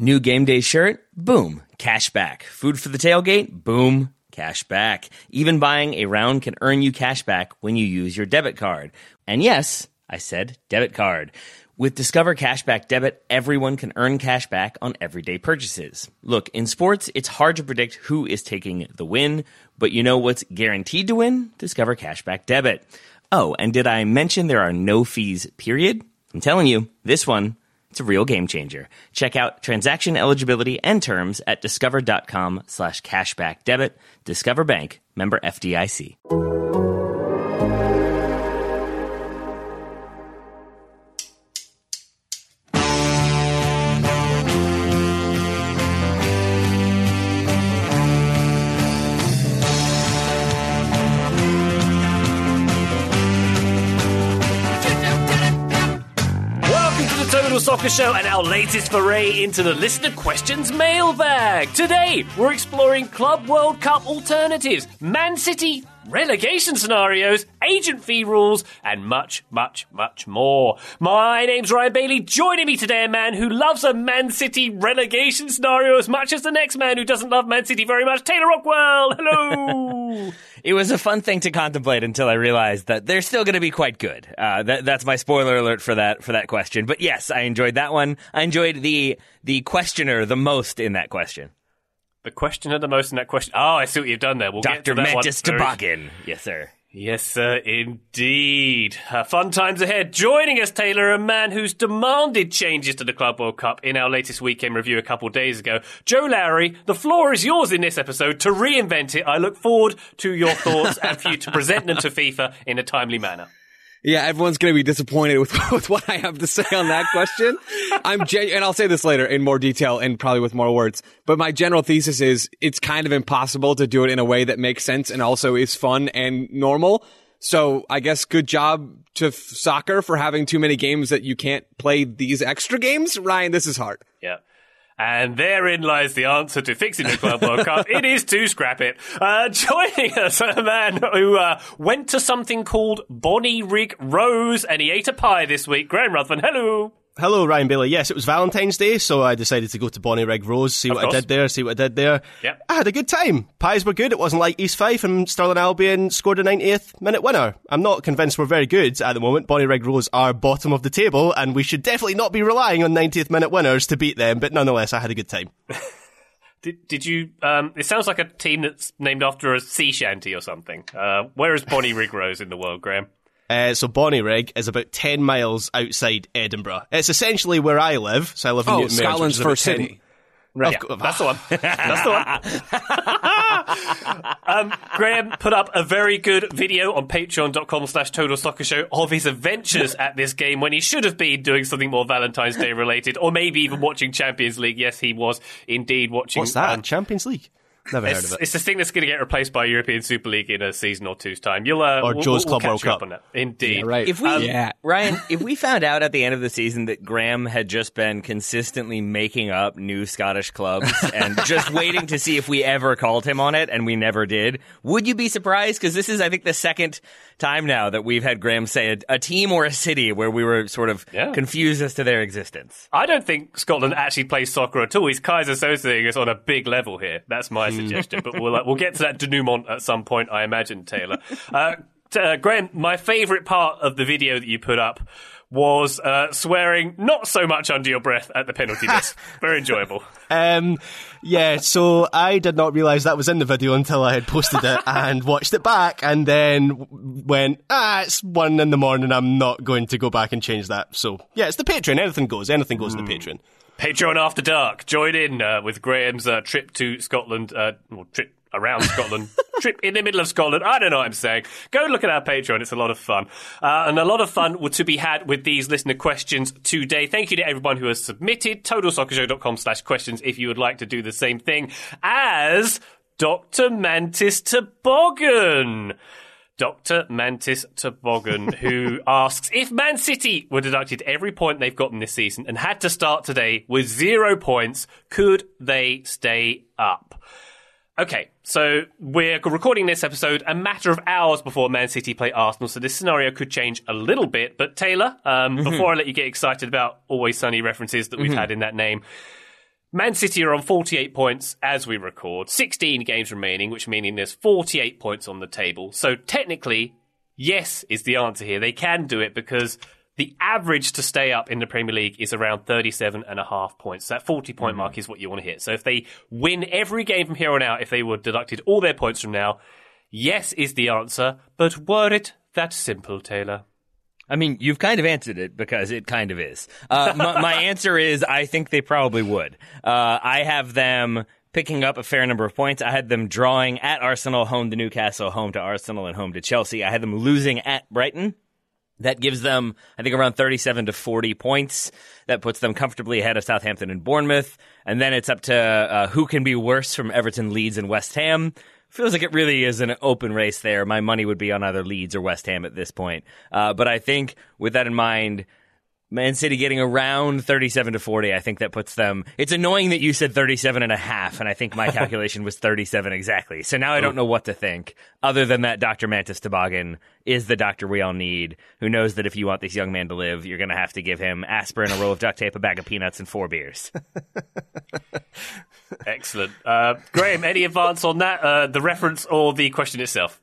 New game day shirt? Boom, cash back. Food for the tailgate? Boom, cash back. Even buying a round can earn you cash back when you use your debit card. And yes, I said debit card. With Discover Cashback Debit, everyone can earn cash back on everyday purchases. Look, in sports, it's hard to predict who is taking the win, but you know what's guaranteed to win? Discover Cashback Debit. Oh, and did I mention there are no fees, period? I'm telling you, this one, it's a real game changer. Check out transaction eligibility and terms at discover.com slash cashback debit. Discover Bank, member FDIC. Show and our latest foray into the listener questions mailbag. Today, we're exploring Club World Cup alternatives, Man City relegation scenarios, agent fee rules, and much, much, much more. My name's Ryan Bailey. Joining me today, a man who loves a Man City relegation scenario as much as the next man who doesn't love Man City very much, Taylor Rockwell. Hello. It was a fun thing to contemplate until I realized that they're still going to be quite good. Uh, that, that's my spoiler alert for that for that question. But yes, I enjoyed that one. I enjoyed the the questioner the most in that question. The questioner the most in that question. Oh, I see what you've done there. We'll Dr. Mantis Toboggan. Yes, sir. Yes, sir, indeed. Uh, fun times ahead. Joining us, Taylor, a man who's demanded changes to the Club World Cup in our latest weekend review a couple days ago. Joe Lowry, the floor is yours in this episode to reinvent it. I look forward to your thoughts and for you to present them to FIFA in a timely manner. Yeah, everyone's going to be disappointed with, with what I have to say on that question. I'm gen- and I'll say this later in more detail and probably with more words. But my general thesis is it's kind of impossible to do it in a way that makes sense and also is fun and normal. So I guess good job to f- soccer for having too many games that you can't play these extra games. Ryan, this is hard. And therein lies the answer to fixing the Club World Cup. It is to scrap it. Uh, joining us, a man who uh, went to something called Bonnyrigg Rose and he ate a pie this week. Graham Ruthven, hello. Hello, Ryan Bailey. Yes, it was Valentine's Day, so I decided to go to Bonnyrigg Rose, see Of what course. I did there, see what I did there. Yep. I had a good time. Pies were good. It wasn't like East Fife and Stirling Albion scored a 98th minute winner. I'm not convinced we're very good at the moment. Bonnyrigg Rose are bottom of the table, and we should definitely not be relying on 90th minute winners to beat them, but nonetheless, I had a good time. Did, did you? Um, it sounds like a team that's named after a sea shanty or something. Uh, where is Bonnyrigg Rose in the world, Graham? Uh, so Bonnyrigg is about 10 miles outside Edinburgh. It's essentially where I live, so I live in Oh, Newton Scotland's first 10 city. Of Yeah, that's the one. That's the one. um, Graham put up a very good video on patreon.com slash total soccer show of his adventures at this game when he should have been doing something more Valentine's Day related or maybe even watching Champions League. Yes, he was indeed watching. What's that? um, Champions League? Never heard it's, of it. it's the thing that's going to get replaced by European Super League in a season or two's time. You'll uh, Or we'll- Joe's we'll Club catch World you up Cup. on that. Indeed. Right. If we, Yeah. Ryan, if we found out at the end of the season that Graham had just been consistently making up new Scottish clubs and just waiting to see if we ever called him on it, and we never did, would you be surprised? Because this is, I think, the second time now that we've had Graham say a, a team or a city where we were sort of Yeah. confused as to their existence. I don't think Scotland actually plays soccer at all. He's Kaiser associating us on a big level here. That's my suggestion. But we'll uh, we'll get to that denouement at some point, I imagine, Taylor. Uh, uh, Graham, my favourite part of the video that you put up was uh, swearing not so much under your breath at the penalty miss. Very enjoyable. Um, yeah, so I did not realise that was in the video until I had posted it and watched it back and then went, ah, it's one in the morning, I'm not going to go back and change that. So, yeah, it's the Patreon. Anything goes. Anything goes in the Patreon. Patreon After Dark. Join in uh, with Graham's uh, trip to Scotland, uh, well, trip around Scotland, trip in the middle of Scotland. I don't know what I'm saying. Go look at our Patreon. It's a lot of fun. Uh, and a lot of fun to be had with these listener questions today. Thank you to everyone who has submitted. TotalSoccerShow.com slash questions if you would like to do the same thing as Dr. Mantis Toboggan. Dr. Mantis Toboggan, who asks if Man City were deducted every point they've gotten this season and had to start today with zero points, could they stay up? Okay, so we're recording this episode a matter of hours before Man City play Arsenal, so this scenario could change a little bit. But Taylor, um, before I let you get excited about Always Sunny references that we've had in that name, Man City are on 48 points as we record, 16 games remaining, which meaning there's 48 points on the table. So technically, yes is the answer here. They can do it because the average to stay up in the Premier League is around 37 and a half points. So That 40 point Mm-hmm. mark is what you want to hit. So if they win every game from here on out, if they were deducted all their points from now, yes is the answer. But were it that simple, Taylor? I mean, you've kind of answered it because it kind of is. Uh, my, my answer is I think they probably would. Uh, I have them picking up a fair number of points. I had them drawing at Arsenal, home to Newcastle, home to Arsenal, and home to Chelsea. I had them losing at Brighton. That gives them, I think, around 37 to 40 points. That puts them comfortably ahead of Southampton and Bournemouth. And then it's up to uh, who can be worse from Everton, Leeds, and West Ham. Feels like it really is an open race there. My money would be on either Leeds or West Ham at this point. Uh, but I think with that in mind, Man City getting around 37 to 40, I think that puts them. It's annoying that you said 37 and a half, and I think my calculation was 37 exactly. So now I don't know what to think, other than that Dr. Mantis Toboggan is the doctor we all need, who knows that if you want this young man to live, you're going to have to give him aspirin, a roll of duct tape, a bag of peanuts, and four beers. Excellent. Uh, Graham, any advance on that? Uh, the reference or the question itself?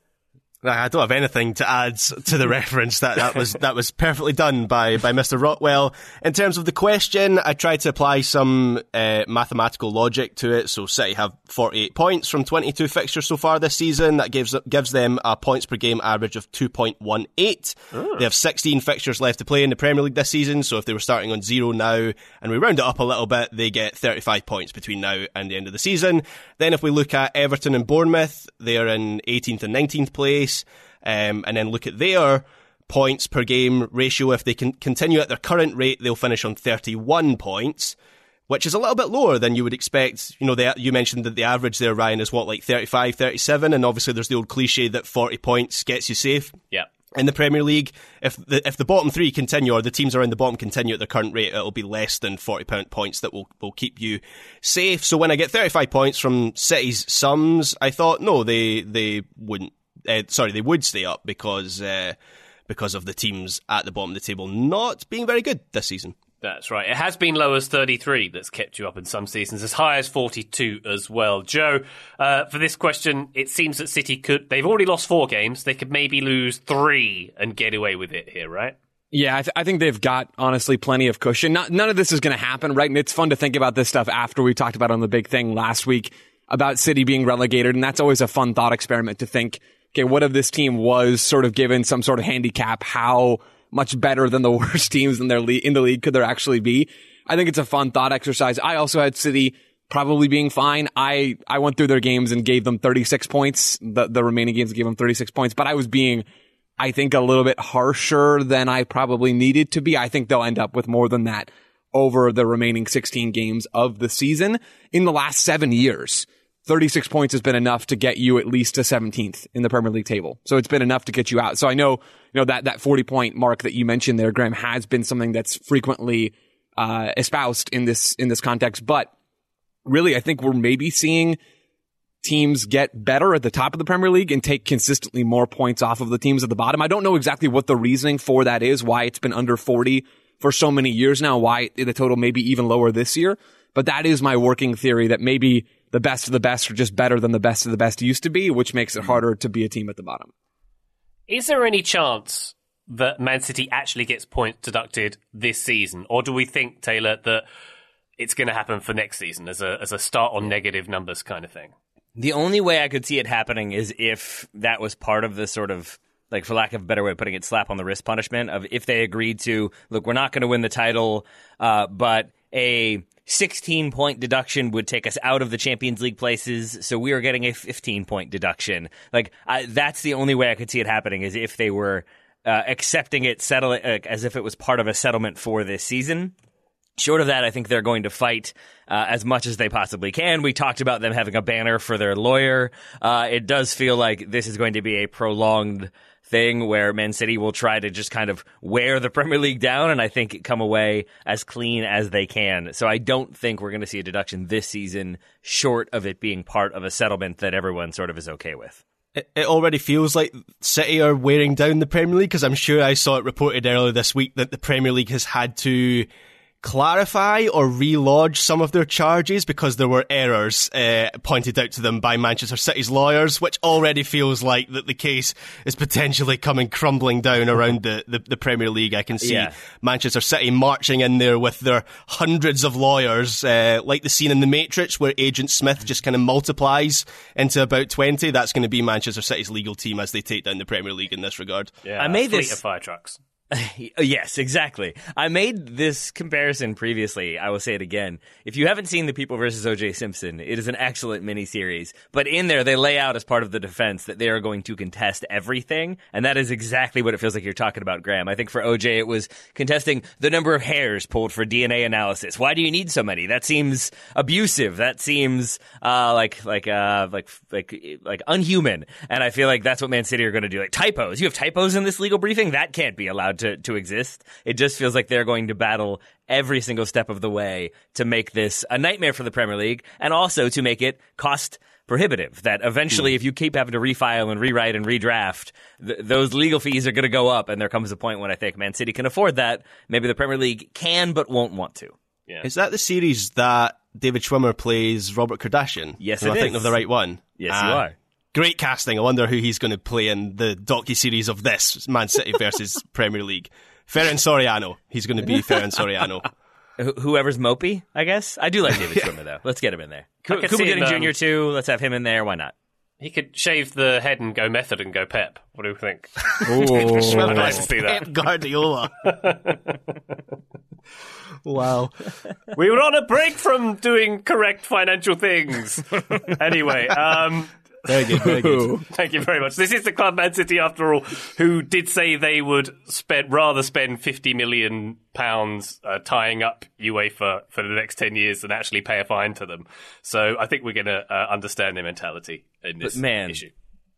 I don't have anything to add to the reference. That that was that was perfectly done by by Mr. Rockwell. In terms of the question, I tried to apply some uh, mathematical logic to it. So City have 48 points from 22 fixtures so far this season. That gives gives them a points per game average of 2.18. They have 16 fixtures left to play in the Premier League this season. So if they were starting on zero now, and we round it up a little bit, they get 35 points between now and the end of the season. Then if we look at Everton and Bournemouth, they are in 18th and 19th place. Um, and then look at their points per game ratio. If they can continue at their current rate, they'll finish on 31 points, which is a little bit lower than you would expect. You know, they, you mentioned that the average there, Ryan, is what, like 35, 37? And obviously there's the old cliche that 40 points gets you safe. Yeah. In the Premier League, if the if the bottom three continue, or the teams around the bottom continue at their current rate, it'll be less than forty pound points that will will keep you safe. So when I get thirty five points from City's sums, I thought no, they they wouldn't. Uh, sorry, they would stay up because uh, because of the teams at the bottom of the table not being very good this season. That's right. It has been low as 33 that's kept you up in some seasons, as high as 42 as well. Joe, uh, for this question, it seems that City could, they've already lost four games. They could maybe lose three and get away with it here, right? Yeah, I, th- I think they've got honestly plenty of cushion. Not, none of this is going to happen, right? And it's fun to think about this stuff after we talked about on the big thing last week about City being relegated, and that's always a fun thought experiment to think, okay, what if this team was sort of given some sort of handicap? How much better than the worst teams in their le- in the league could there actually be? I think it's a fun thought exercise. I also had City probably being fine. I I went through their games and gave them 36 points. The the remaining games gave them 36 points, but I was being I think a little bit harsher than I probably needed to be. I think they'll end up with more than that over the remaining 16 games of the season. In the last seven years, 36 points has been enough to get you at least to 17th in the Premier League table. So it's been enough to get you out. So I know, you know, that, that 40 point mark that you mentioned there, Graham, has been something that's frequently, uh, espoused in this, in this context. But really, I think we're maybe seeing teams get better at the top of the Premier League and take consistently more points off of the teams at the bottom. I don't know exactly what the reasoning for that is, why it's been under 40 for so many years now, why the total may be even lower this year. But that is my working theory that maybe the best of the best are just better than the best of the best used to be, which makes it harder to be a team at the bottom. Is there any chance that Man City actually gets points deducted this season? Or do we think, Taylor, that it's going to happen for next season as a, as a start on negative numbers kind of thing? The only way I could see it happening is if that was part of the sort of like for lack of a better way of putting it, slap on the wrist punishment of if they agreed to look, we're not going to win the title, uh, but a 16 point deduction would take us out of the Champions League places, so we are getting a 15 point deduction. Like I, that's the only way I could see it happening is if they were uh, accepting it, settle it uh, as if it was part of a settlement for this season. Short of that, I think they're going to fight uh, as much as they possibly can. We talked about them having a banner for their lawyer. Uh, it does feel like this is going to be a prolonged thing where Man City will try to just kind of wear the Premier League down and I think come away as clean as they can. So I don't think we're going to see a deduction this season short of it being part of a settlement that everyone sort of is okay with. It, it already feels like City are wearing down the Premier League because I'm sure I saw it reported earlier this week that the Premier League has had to clarify or relodge some of their charges because there were errors uh, pointed out to them by Manchester City's lawyers, which already feels like that the case is potentially coming crumbling down around the, the, the Premier League. I can see Yeah. Manchester City marching in there with their hundreds of lawyers, uh, like the scene in The Matrix where Agent Smith just kind of multiplies into about 20. That's going to be Manchester City's legal team as they take down the Premier League in this regard. Yeah, I made fleet this- of fire trucks. Yes, exactly. I made this comparison previously. I will say it again. If you haven't seen The People versus O.J. Simpson, it is an excellent miniseries. But in there, they lay out as part of the defense that they are going to contest everything, and that is exactly what it feels like you're talking about, Graham. I think for O.J. it was contesting the number of hairs pulled for DNA analysis. Why do you need so many? That seems abusive. That seems uh, like like uh, like like like unhuman. And I feel like that's what Man City are going to do. Like typos. You have typos in this legal briefing. That can't be allowed to to exist. It just feels like they're going to battle every single step of the way to make this a nightmare for the Premier League, and also to make it cost prohibitive. That eventually, if you keep having to refile and rewrite and redraft, th- those legal fees are going to go up. And there comes a point when I think Man City can afford that. Maybe the Premier League can, but won't want to. Is that the series that David Schwimmer plays Robert Kardashian? Yes, Am it I thinking is. of the right one? Yes, Ah, you are. Great casting. I wonder who he's going to play in the docu series of this Man City versus Premier League. Ferran Soriano. He's going to be Ferran Soriano. Whoever's Mopey, I guess. I do like David Schwimmer though. Let's get him in there. I could Gooding um, Jr. too. Let's have him in there. Why not? He could shave the head and go method and go pep. What do you think? Ooh. I'd like to see that. Pep Guardiola. wow. we were on a break from doing correct financial things. anyway, um, Very good, very good. Thank you very much. This is the club Man City, after all, who did say they would spend rather spend fifty million pounds uh, tying up UEFA for the next ten years than actually pay a fine to them. So I think we're going to uh, understand their mentality in this But man, issue.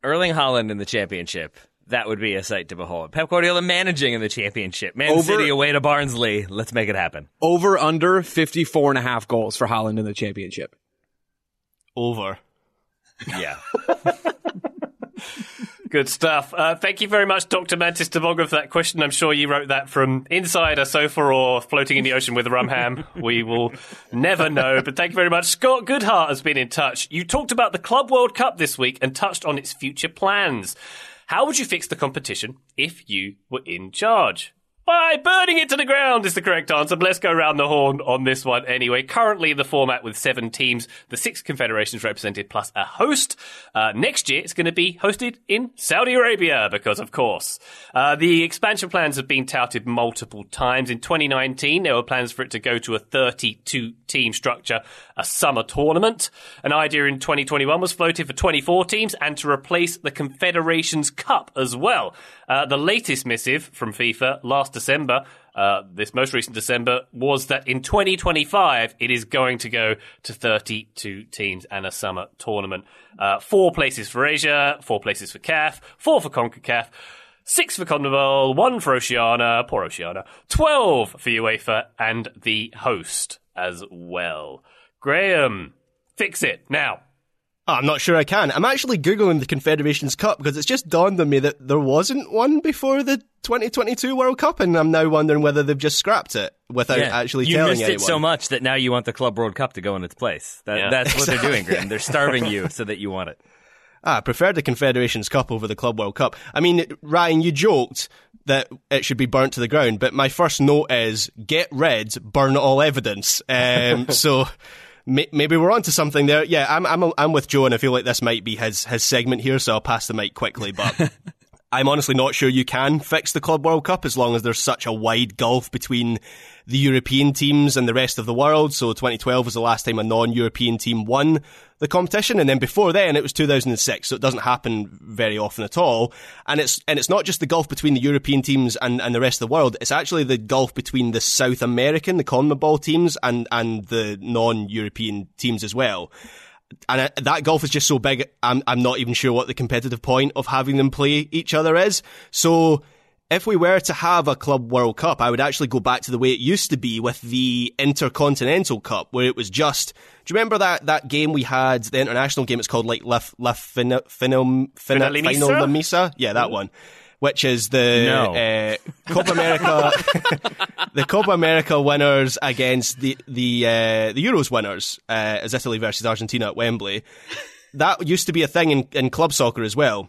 Erling Haaland in the championship. That would be a sight to behold. Pep Guardiola managing in the championship. Man Over- City away to Barnsley. Let's make it happen. Over under 54 and a half goals for Haaland in the championship. Over. Yeah. Good stuff. Uh, thank you very much, Dr. Mantis Toboggan, for that question. I'm sure you wrote that from inside a sofa or floating in the ocean with a rum ham. We will never know. But thank you very much. Scott Goodhart has been in touch. You talked about the Club World Cup this week and touched on its future plans. How would you fix the competition if you were in charge? By burning it to the ground is the correct answer. But let's go around the horn on this one anyway. Currently, the format with seven teams, the six confederations represented plus a host. Uh, next year, it's going to be hosted in Saudi Arabia because, of course, uh, the expansion plans have been touted multiple times. In 2019, there were plans for it to go to a 32 team structure, a summer tournament. An idea in 2021 was floated for 24 teams and to replace the Confederations Cup as well. Uh, the latest missive from FIFA last December, uh, this most recent December, was that in 2025 it is going to go to 32 teams and a summer tournament. Uh, four places for Asia, four places for CAF, four for CONCACAF. Six for CONMEBOL, one for Oceania, poor Oceania, twelve for UEFA, and the host as well. Graham, fix it now. Oh, I'm not sure I can. I'm actually Googling the Confederations Cup because it's just dawned on me that there wasn't one before the 2022 World Cup, and I'm now wondering whether they've just scrapped it without actually you telling missed anyone. it so much that now you want the Club World Cup to go in its place. That, Yeah. That's what they're doing, Graham. They're starving you so that you want it. Ah, I prefer the Confederations Cup over the Club World Cup. I mean, Ryan, you joked that it should be burnt to the ground, but my first note is get red, burn all evidence. Um, so maybe we're onto something there. Yeah, I'm, I'm, I'm with Joe, and I feel like this might be his, his segment here, so I'll pass the mic quickly, but. I'm honestly not sure you can fix the Club World Cup as long as there's such a wide gulf between the European teams and the rest of the world. So 2012 was the last time a non-European team won the competition, and then before then it was 2006. So it doesn't happen very often at all. And it's and it's not just the gulf between the European teams and, and the rest of the world. It's actually the gulf between the South American, the CONMEBOL teams, and and the non-European teams as well and uh, that golf is just so big. I'm I'm not even sure what the competitive point of having them play each other is. So if we were to have a club World Cup, I would actually go back to the way it used to be with the Intercontinental Cup, where it was just. Do you remember that that game we had, the international game? It's called like La La Final Final Finale Final Misa? La Misa. Yeah, that one. which is the No. uh, Copa America, the Copa America winners against the the uh, the Euros winners, uh, as Italy versus Argentina at Wembley. That used to be a thing in, in club soccer as well.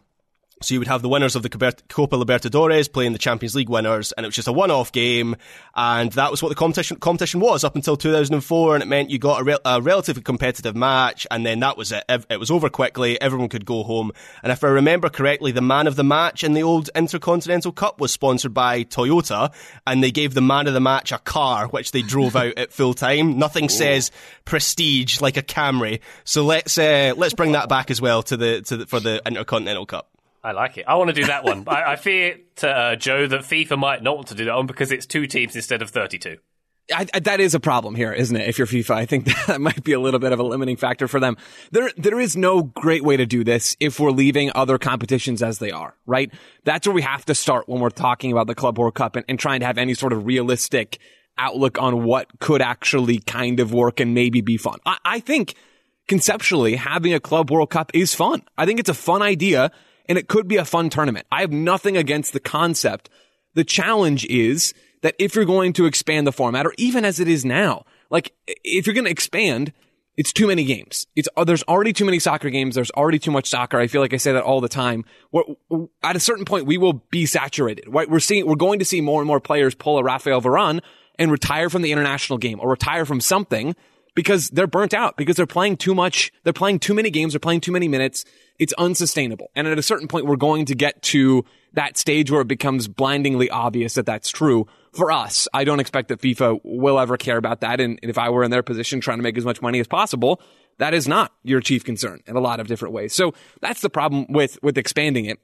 So you would have the winners of the Copa Libertadores playing the Champions League winners, and it was just a one-off game, and that was what the competition competition was up until 2004, and it meant you got a, rel- a relatively competitive match, and then that was it. It was over quickly. Everyone could go home, and if I remember correctly, the man of the match in the old Intercontinental Cup was sponsored by Toyota, and they gave the man of the match a car which they drove out at full time. Nothing says prestige like a Camry, so let's uh, let's bring that back as well to the to the, for the Intercontinental Cup. I like it. I want to do that one. I, I fear, to, uh, Joe, that FIFA might not want to do that one because it's two teams instead of 32. I, I, that is a problem here, isn't it? If you're FIFA, I think that might be a little bit of a limiting factor for them. There, there is no great way to do this if we're leaving other competitions as they are, right? That's where we have to start when we're talking about the Club World Cup and, and trying to have any sort of realistic outlook on what could actually kind of work and maybe be fun. I, I think conceptually having a Club World Cup is fun. I think it's a fun idea and it could be a fun tournament. I have nothing against the concept. The challenge is that if you're going to expand the format, or even as it is now, like if you're going to expand, it's too many games. It's uh, there's already too many soccer games. There's already too much soccer. I feel like I say that all the time. We're, at a certain point, we will be saturated. Right? We're seeing we're going to see more and more players pull a Rafael Varane and retire from the international game or retire from something because they're burnt out because they're playing too much. They're playing too many games. They're playing too many minutes. It's unsustainable. And at a certain point, we're going to get to that stage where it becomes blindingly obvious that that's true. For us, I don't expect that FIFA will ever care about that. And if I were in their position trying to make as much money as possible, that is not your chief concern in a lot of different ways. So that's the problem with, with expanding it.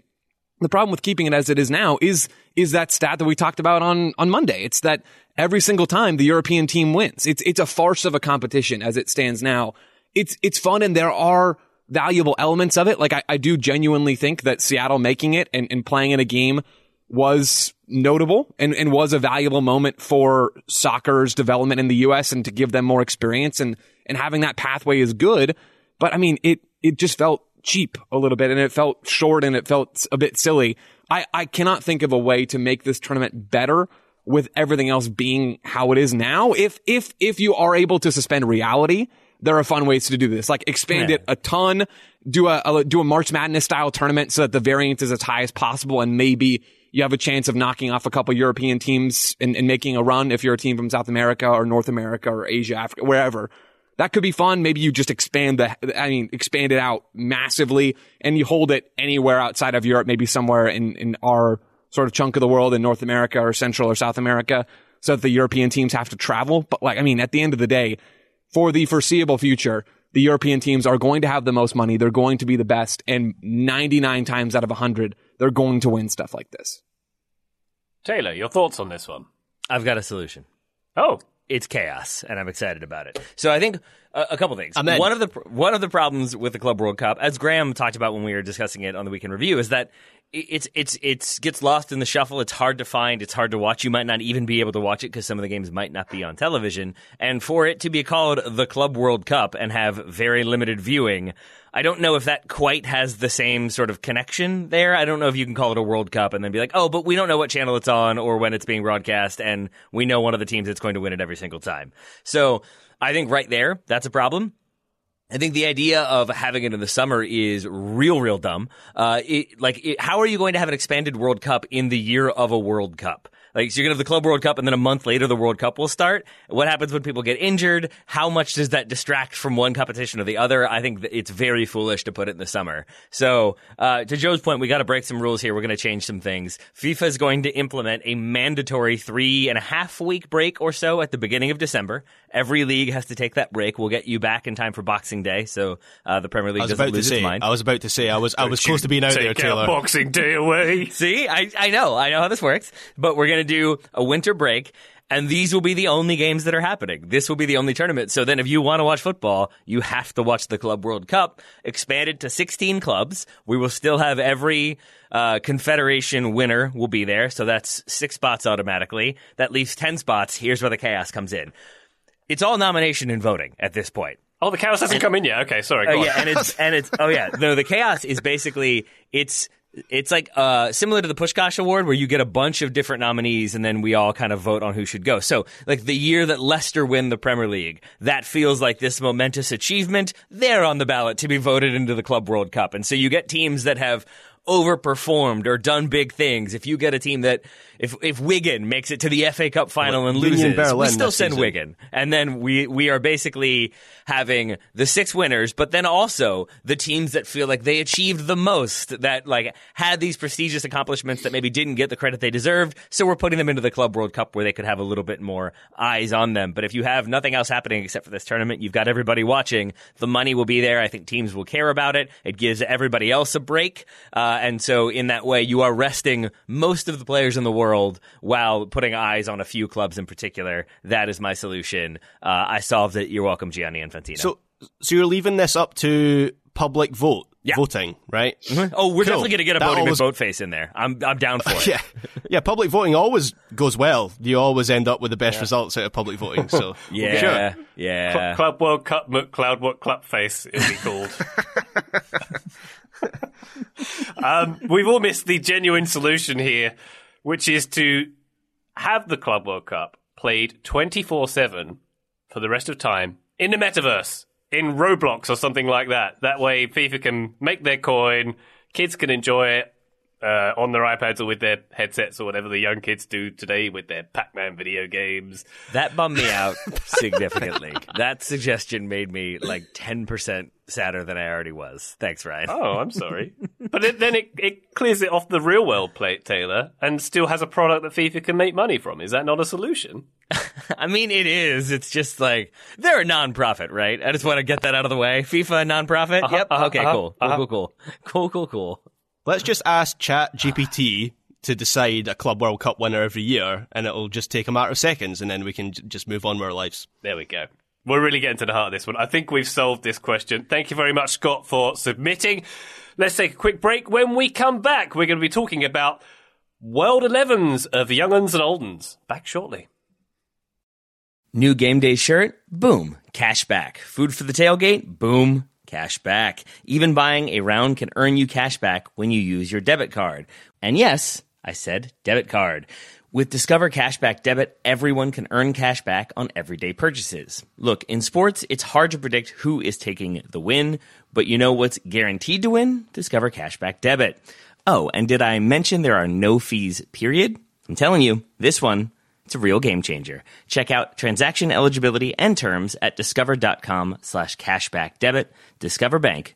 The problem with keeping it as it is now is, is that stat that we talked about on, on Monday. It's that every single time the European team wins. It's, it's a farce of a competition as it stands now. It's, it's fun and there are valuable elements of it. Like I, I do genuinely think that Seattle making it and, and playing in a game was notable and, and was a valuable moment for soccer's development in the U.S. and to give them more experience and, and having that pathway is good. But I mean, it, it just felt cheap a little bit and it felt short and it felt a bit silly. I, I cannot think of a way to make this tournament better with everything else being how it is now. If, if, if you are able to suspend reality, there are fun ways to do this. Like expand Yeah. it a ton, do a, a do a March Madness style tournament so that the variance is as high as possible, and maybe you have a chance of knocking off a couple European teams and, and making a run if you're a team from South America or North America or Asia, Africa, wherever. That could be fun. Maybe you just expand the, I mean, expand it out massively and you hold it anywhere outside of Europe, maybe somewhere in, in our sort of chunk of the world in North America or Central or South America so that the European teams have to travel. But like, I mean, at the end of the day, for the foreseeable future, the European teams are going to have the most money. They're going to be the best. And 99 times out of 100, they're going to win stuff like this. Taylor, your thoughts on this one? I've got a solution. Oh, It's chaos, and I'm excited about it. So I think a, a couple things. I'm. One of the one of the problems with the Club World Cup, as Graham talked about when we were discussing it on the weekend review, is that it- it's it's it's gets lost in the shuffle. It's hard to find. It's hard to watch. You might not even be able to watch it because some of the games might not be on television. And for it to be called the Club World Cup and have very limited viewing, I don't know if that quite has the same sort of connection there. I don't know if you can call it a World Cup and then be like, oh, but we don't know what channel it's on or when it's being broadcast, and we know one of the teams that's going to win it every single time. So I think right there, that's a problem. I think the idea of having it in the summer is real, real dumb. Uh, it, like, it, how are you going to have an expanded World Cup in the year of a World Cup? Like, so you're gonna have the Club World Cup, and then a month later the World Cup will start. What happens when people get injured? How much does that distract from one competition or the other? I think it's very foolish to put it in the summer. So, uh, to Joe's point, we got to break some rules here. We're gonna change some things. FIFA is going to implement a mandatory three and a half week break or so at the beginning of December. Every league has to take that break. We'll get you back in time for Boxing Day, so uh, the Premier League I was doesn't about to lose say. its mind. I was about to say. I was. I was close to being out Take there, out Taylor. Boxing Day away. See, I, I know, I know how this works, but we're going to do a winter break. And these will be the only games that are happening. This will be the only tournament. So then if you want to watch football, you have to watch the Club World Cup expanded to 16 clubs. We will still have every uh, confederation winner will be there. So that's six spots automatically. That leaves 10 spots. Here's where the chaos comes in. It's all nomination and voting at this point. Oh, the chaos hasn't come in yet. Okay, sorry. Oh yeah, and it's and it's oh yeah. No, the chaos is basically it's It's like uh, similar to the Puskas Award, where you get a bunch of different nominees, and then we all kind of vote on who should go. So, like the year that Leicester win the Premier League, that feels like this momentous achievement. They're on the ballot to be voted into the Club World Cup, and so you get teams that have overperformed or done big things. If you get a team that if if Wigan makes it to the FA Cup final and loses, we still send season. Wigan, and then we we are basically having the six winners, but then also the teams that feel like they achieved the most, that like had these prestigious accomplishments that maybe didn't get the credit they deserved. So we're putting them into the Club World Cup where they could have a little bit more eyes on them. But if you have nothing else happening except for this tournament, you've got everybody watching. The money will be there. I think teams will care about it. It gives everybody else a break, uh, and so in that way, you are resting most of the players in the world while putting eyes on a few clubs in particular. That is my solution. Uh, I solved it. You're welcome, Gianni Infantino. So, so you're leaving this up to public vote, Yeah. voting, right? oh, we're Cool. definitely going to get a That voting always- vote face in there. I'm I'm down for it. Yeah, yeah. Public voting always goes well. You always end up with the best results out of public voting. So Yeah, sure. yeah. Cl- Club World Cup McCloud what Club face it'll be called. um, we've all missed the genuine solution here, which is to have the Club World Cup played 24 7 for the rest of time in the metaverse, in Roblox or something like that. That way, FIFA can make their coin, kids can enjoy it. Uh, on their iPads or with their headsets or whatever the young kids do today with their Pac-Man video games. That bummed me out significantly. that suggestion made me like 10% sadder than I already was. Thanks, Ryan. Oh, I'm sorry. but it, then it, it clears it off the real world plate, Taylor, and still has a product that FIFA can make money from. Is that not a solution? I mean, it is. It's just like they're a non-profit, right? I just want to get that out of the way. FIFA non-profit? Uh-huh, yep. uh-huh, okay. uh-huh, cool. Cool. uh-huh. Cool. Cool. Cool. Cool. Cool. Let's just ask Chat GPT to decide a Club World Cup winner every year, and it'll just take a matter of seconds, and then we can j- just move on with our lives. There we go. We're really getting to the heart of this one. I think we've solved this question. Thank you very much, Scott, for submitting. Let's take a quick break. When we come back, we're going to be talking about World 11s of Young Uns and Old Uns. Back shortly. New game day shirt? Boom. Cash back. Food for the tailgate? Boom. Cash back. Even buying a round can earn you cash back when you use your debit card. And yes, I said debit card. With Discover Cashback Debit, everyone can earn cash back on everyday purchases. Look, in sports, it's hard to predict who is taking the win, but you know what's guaranteed to win? Discover Cashback Debit. Oh, and did I mention there are no fees, period? I'm telling you, this one, it's a real game changer. Check out transaction eligibility and terms at discover.com slash cashback debit. Discover Bank,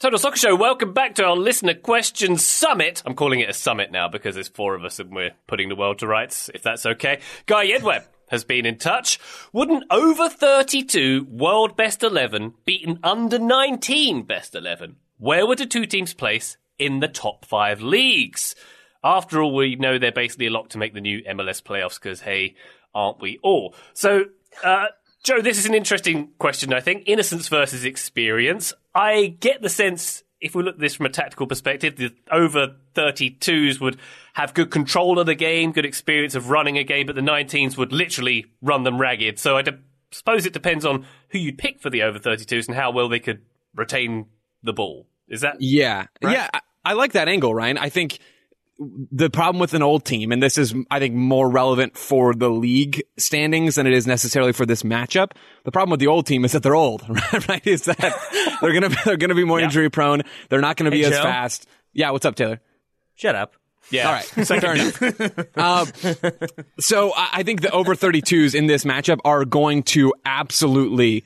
Total Soccer Show, welcome back to our listener question summit. I'm calling it a summit now because there's four of us and we're putting the world to rights, if that's okay. Guy Edweb has been in touch. Would an over 32 world best 11 beat an under 19 best 11? Where would the two teams place in the top five leagues? After all, we know they're basically a locked to make the new MLS playoffs because, hey, aren't we all? So, uh, Joe, this is an interesting question, I think. Innocence versus experience. I get the sense, if we look at this from a tactical perspective, the over 32s would have good control of the game, good experience of running a game, but the 19s would literally run them ragged. So I de- suppose it depends on who you pick for the over 32s and how well they could retain the ball. Is that? Yeah. Yeah. I, I like that angle, Ryan. I think the problem with an old team, and this is, I think, more relevant for the league standings than it is necessarily for this matchup. The problem with the old team is that they're old, right? Is that they're gonna they're gonna be more injury prone. They're not gonna be Hey, as Joe? fast. Yeah. What's up, Taylor? Shut up. Yeah. All right. Fair enough. um, so I, I think the over 32s in this matchup are going to absolutely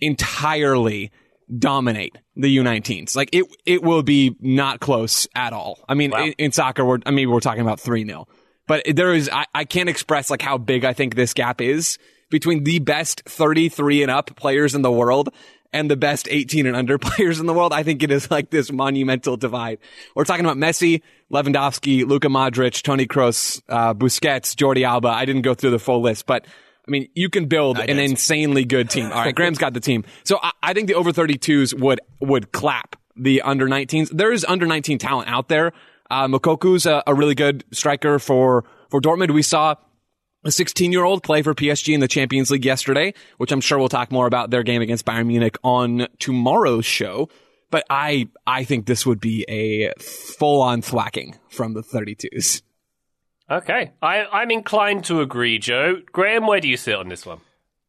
entirely dominate the U19s. Like it, it will be not close at all. I mean, in, in soccer, we're, I mean, we're talking about 3 0. But there is, I, I can't express like how big I think this gap is between the best 33 and up players in the world and the best 18 and under players in the world. I think it is like this monumental divide. We're talking about Messi, Lewandowski, Luka Modric, Toni Kroos, uh, Busquets, Jordi Alba. I didn't go through the full list, but I mean, you can build an insanely good team. All right, Graham's got the team. So I, I think the over 32s would would clap the under 19s. There is under 19 talent out there. Uh, Moukoko's a, a really good striker for for Dortmund. We saw a 16 year old play for PSG in the Champions League yesterday, which I'm sure we'll talk more about their game against Bayern Munich on tomorrow's show. But I, I think this would be a full on thwacking from the 32s. Okay, I, I'm inclined to agree, Joe. Graham, where do you sit on this one?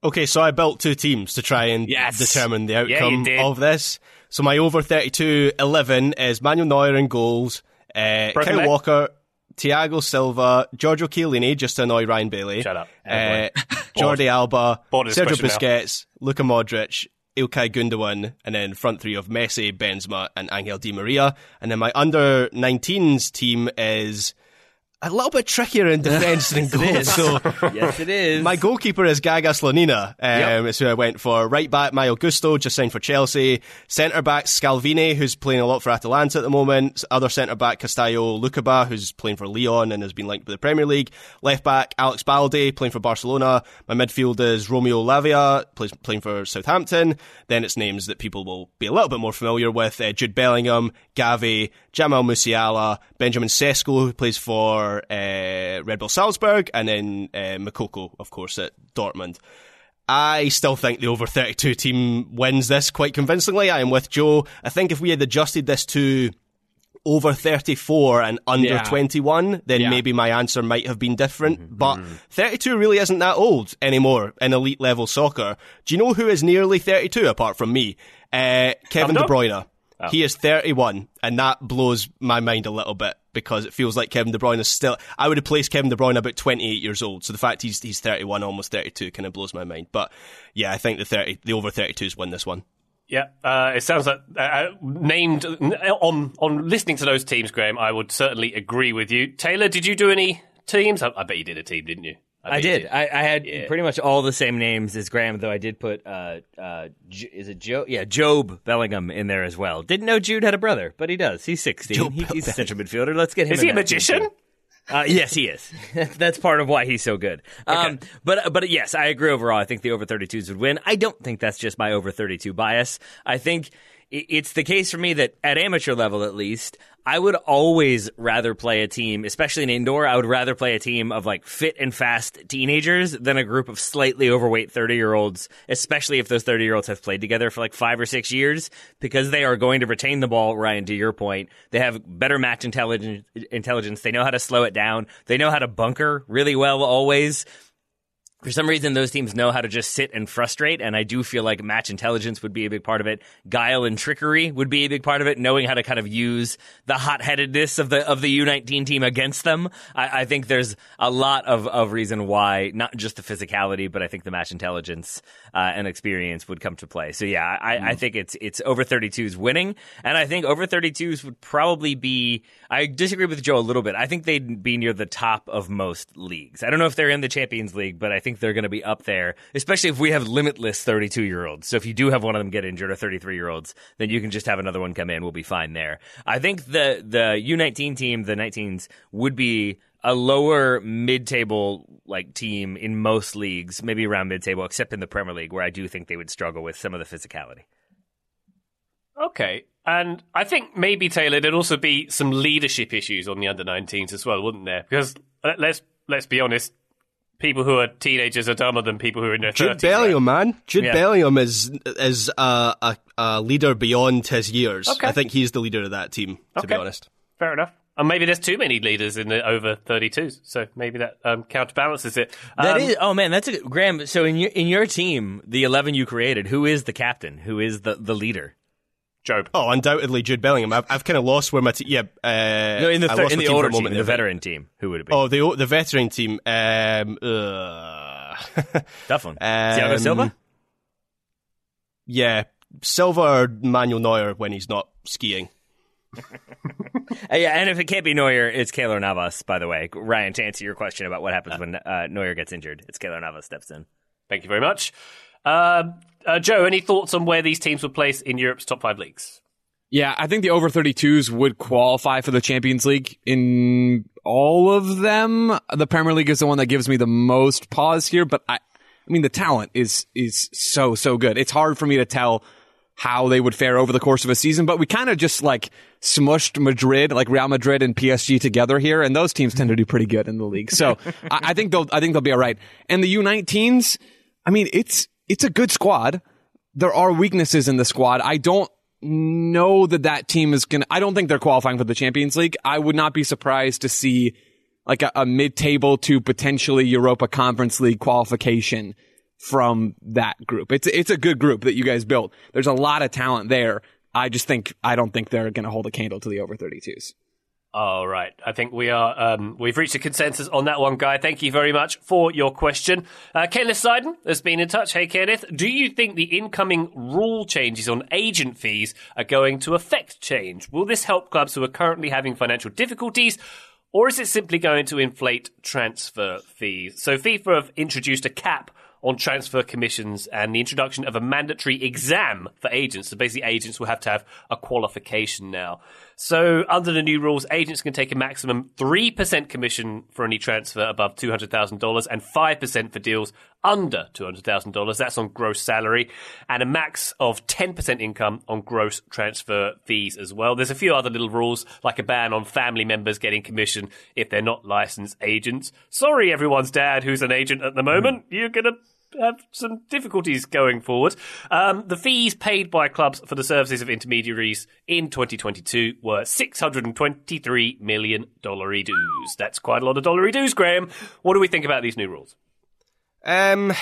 Okay, so I built two teams to try and Yes. determine the outcome did. of this. So my over 32 11 is Manuel Neuer in goals, uh, Kyle leg. Walker, Thiago Silva, Giorgio Chiellini, just to annoy Ryan Bailey. Shut up. Uh, Jordi Alba, Bored of this Sergio question now. Busquets, Luka Modric, Ilkay Gundogan, and then front three of Messi, Benzema, and Angel Di Maria. And then my under 19s team is a little bit trickier in defence than goals. So yes, it is. my goalkeeper is Gaga Slonina. Um, Yep. It's who I went for. Right back, Malo Gusto, just signed for Chelsea. Centre back, Scalvini, who's playing a lot for Atalanta at the moment. Other centre back, Castello Lukeba, who's playing for Lyon and has been linked with the Premier League. Left back, Alex Balde, playing for Barcelona. My midfield is Romeo Lavia, plays, playing for Southampton. Then it's names that people will be a little bit more familiar with. Uh, Jude Bellingham, Gavi, Jamal Musiala, Benjamin Sesko, who plays for uh, Red Bull Salzburg, and then uh, Moukoko, of course, at Dortmund. I still think the over 32 team wins this quite convincingly. I am with Joe. I think if we had adjusted this to over 34 and under Yeah. 21, then Yeah. maybe my answer might have been different. But 32 really isn't that old anymore in elite level soccer. Do you know who is nearly 32 apart from me? Uh, Kevin De Dog? Bruyne. He is 31, and that blows my mind a little bit because it feels like Kevin De Bruyne is still. I would have placed Kevin De Bruyne about 28 years old, so the fact he's he's 31, almost 32, kind of blows my mind. But yeah, I think the 30, the over 32s win this one. Yeah, uh, it sounds like uh, uh, named on on listening to those teams, Graham. I would certainly agree with you. Taylor, did you do any teams? I, I bet you did a team, didn't you? I did. I, I had pretty much all the same names as Graham, though I did put uh, uh, J- is it Joe? Yeah, Jobe Bellingham in there as well. Didn't know Jude had a brother, but he does. He's sixteen. He, he's a central midfielder. Let's get him. Is he a team, magician? Uh, yes, he is. That's part of why he's so good. Um, but but yes, I agree overall. I think the over 32s would win. I don't think that's just my over 32 bias. I think it's the case for me that at amateur level, at least, I would always rather play a team, especially in indoor. I would rather play a team of like fit and fast teenagers than a group of slightly overweight 30 year olds, especially if those 30 year olds have played together for like five or six years, because they are going to retain the ball, Ryan, to your point. They have better match intelligence. intelligence. They know how to slow it down. They know how to bunker really well always for some reason, those teams know how to just sit and frustrate, and I do feel like match intelligence would be a big part of it. Guile and trickery would be a big part of it. Knowing how to kind of use the hot-headedness of the of the U19 team against them, I, I think there's a lot of of reason why not just the physicality, but I think the match intelligence uh, and experience would come to play. So yeah, I, I think it's it's over 32s winning, and I think over 32s would probably be. I disagree with Joe a little bit. I think they'd be near the top of most leagues. I don't know if they're in the Champions League, but I think they're going to be up there, especially if we have limitless 32 year olds. So if you do have one of them get injured or 33 year olds, then you can just have another one come in. We'll be fine there. I think the the U19 team, the 19s, would be a lower mid-table like team in most leagues, maybe around mid-table, except in the Premier League, where I do think they would struggle with some of the physicality. Okay. And I think maybe Taylor there'd also be some leadership issues on the under 19s as well, wouldn't there? Because let's let's be honest, people who are teenagers are dumber than people who are in their Jude 30s. Bellingham, man. Jude Yeah. Bellingham is is a, a, a leader beyond his years. Okay. I think he's the leader of that team, to be honest. Fair enough. And maybe there's too many leaders in the over 32s, so maybe that um, counterbalances it. That Um, is, oh man, that's a Graham. So in your in your team, the eleven you created, who is the captain? Who is the the leader? Job. Oh, undoubtedly Jude Bellingham. I've, I've kind of lost where my team. Yeah, uh, No, in the I thir- lost in the team older a team, moment the veteran team, who would it be? Oh, the the veteran team. Um, uh, Tough one. Thiago um, Silva. yeah, Silva or Manuel Neuer when he's not skiing. Uh, yeah, and if it can't be Neuer, it's Keylor Navas. By the way, Ryan, to answer your question about what happens when uh, Neuer gets injured, it's Keylor Navas steps in. Thank you very much. Um, Uh, Joe, any thoughts on where these teams would place in Europe's top five leagues? Yeah, I think the over 32s would qualify for the Champions League in all of them. The Premier League is the one that gives me the most pause here, but I, I mean, the talent is, is so, so good. It's hard for me to tell how they would fare over the course of a season, but we kind of just like smushed Madrid, like Real Madrid and PSG together here, and those teams tend to do pretty good in the league. So I, I think they'll, I think they'll be all right. And the U19s, I mean, it's, it's a good squad. There are weaknesses in the squad. I don't know that that team is going to, I don't think they're qualifying for the Champions League. I would not be surprised to see like a, a mid-table to potentially Europa Conference League qualification from that group. It's, it's a good group that you guys built. There's a lot of talent there. I just think, I don't think they're going to hold a candle to the over 32s. All right. I think we are, um, we've reached a consensus on that one, Guy. Thank you very much for your question. Uh, Kenneth Seiden has been in touch. Hey, Kenneth, do you think the incoming rule changes on agent fees are going to affect change? Will this help clubs who are currently having financial difficulties? Or is it simply going to inflate transfer fees? So FIFA have introduced a cap on transfer commissions and the introduction of a mandatory exam for agents. So basically, agents will have to have a qualification now. So under the new rules, agents can take a maximum 3% commission for any transfer above $200,000 and 5% for deals under $200,000. That's on gross salary and a max of 10% income on gross transfer fees as well. There's a few other little rules like a ban on family members getting commission if they're not licensed agents. Sorry, everyone's dad who's an agent at the moment. Hmm. You're going to have some difficulties going forward. Um, the fees paid by clubs for the services of intermediaries in 2022 were $623 million dues. That's quite a lot of dollary dues, Graham. What do we think about these new rules? Um,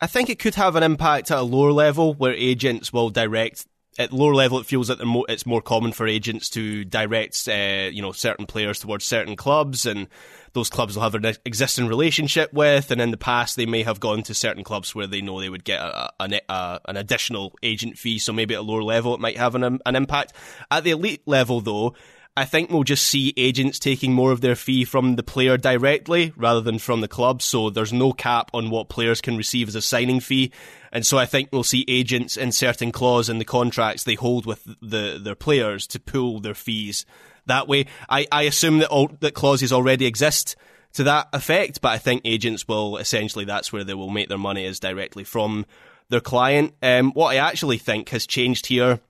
I think it could have an impact at a lower level where agents will direct. At lower level, it feels that it's more common for agents to direct, uh, you know, certain players towards certain clubs, and those clubs will have an existing relationship with. And in the past, they may have gone to certain clubs where they know they would get a, a, a, an additional agent fee. So maybe at a lower level, it might have an, an impact. At the elite level, though, I think we'll just see agents taking more of their fee from the player directly rather than from the club. So there's no cap on what players can receive as a signing fee. And so I think we'll see agents inserting clause in the contracts they hold with the, their players to pool their fees that way. I, I assume that all, that clauses already exist to that effect, but I think agents will essentially that's where they will make their money is directly from their client. Um, what I actually think has changed here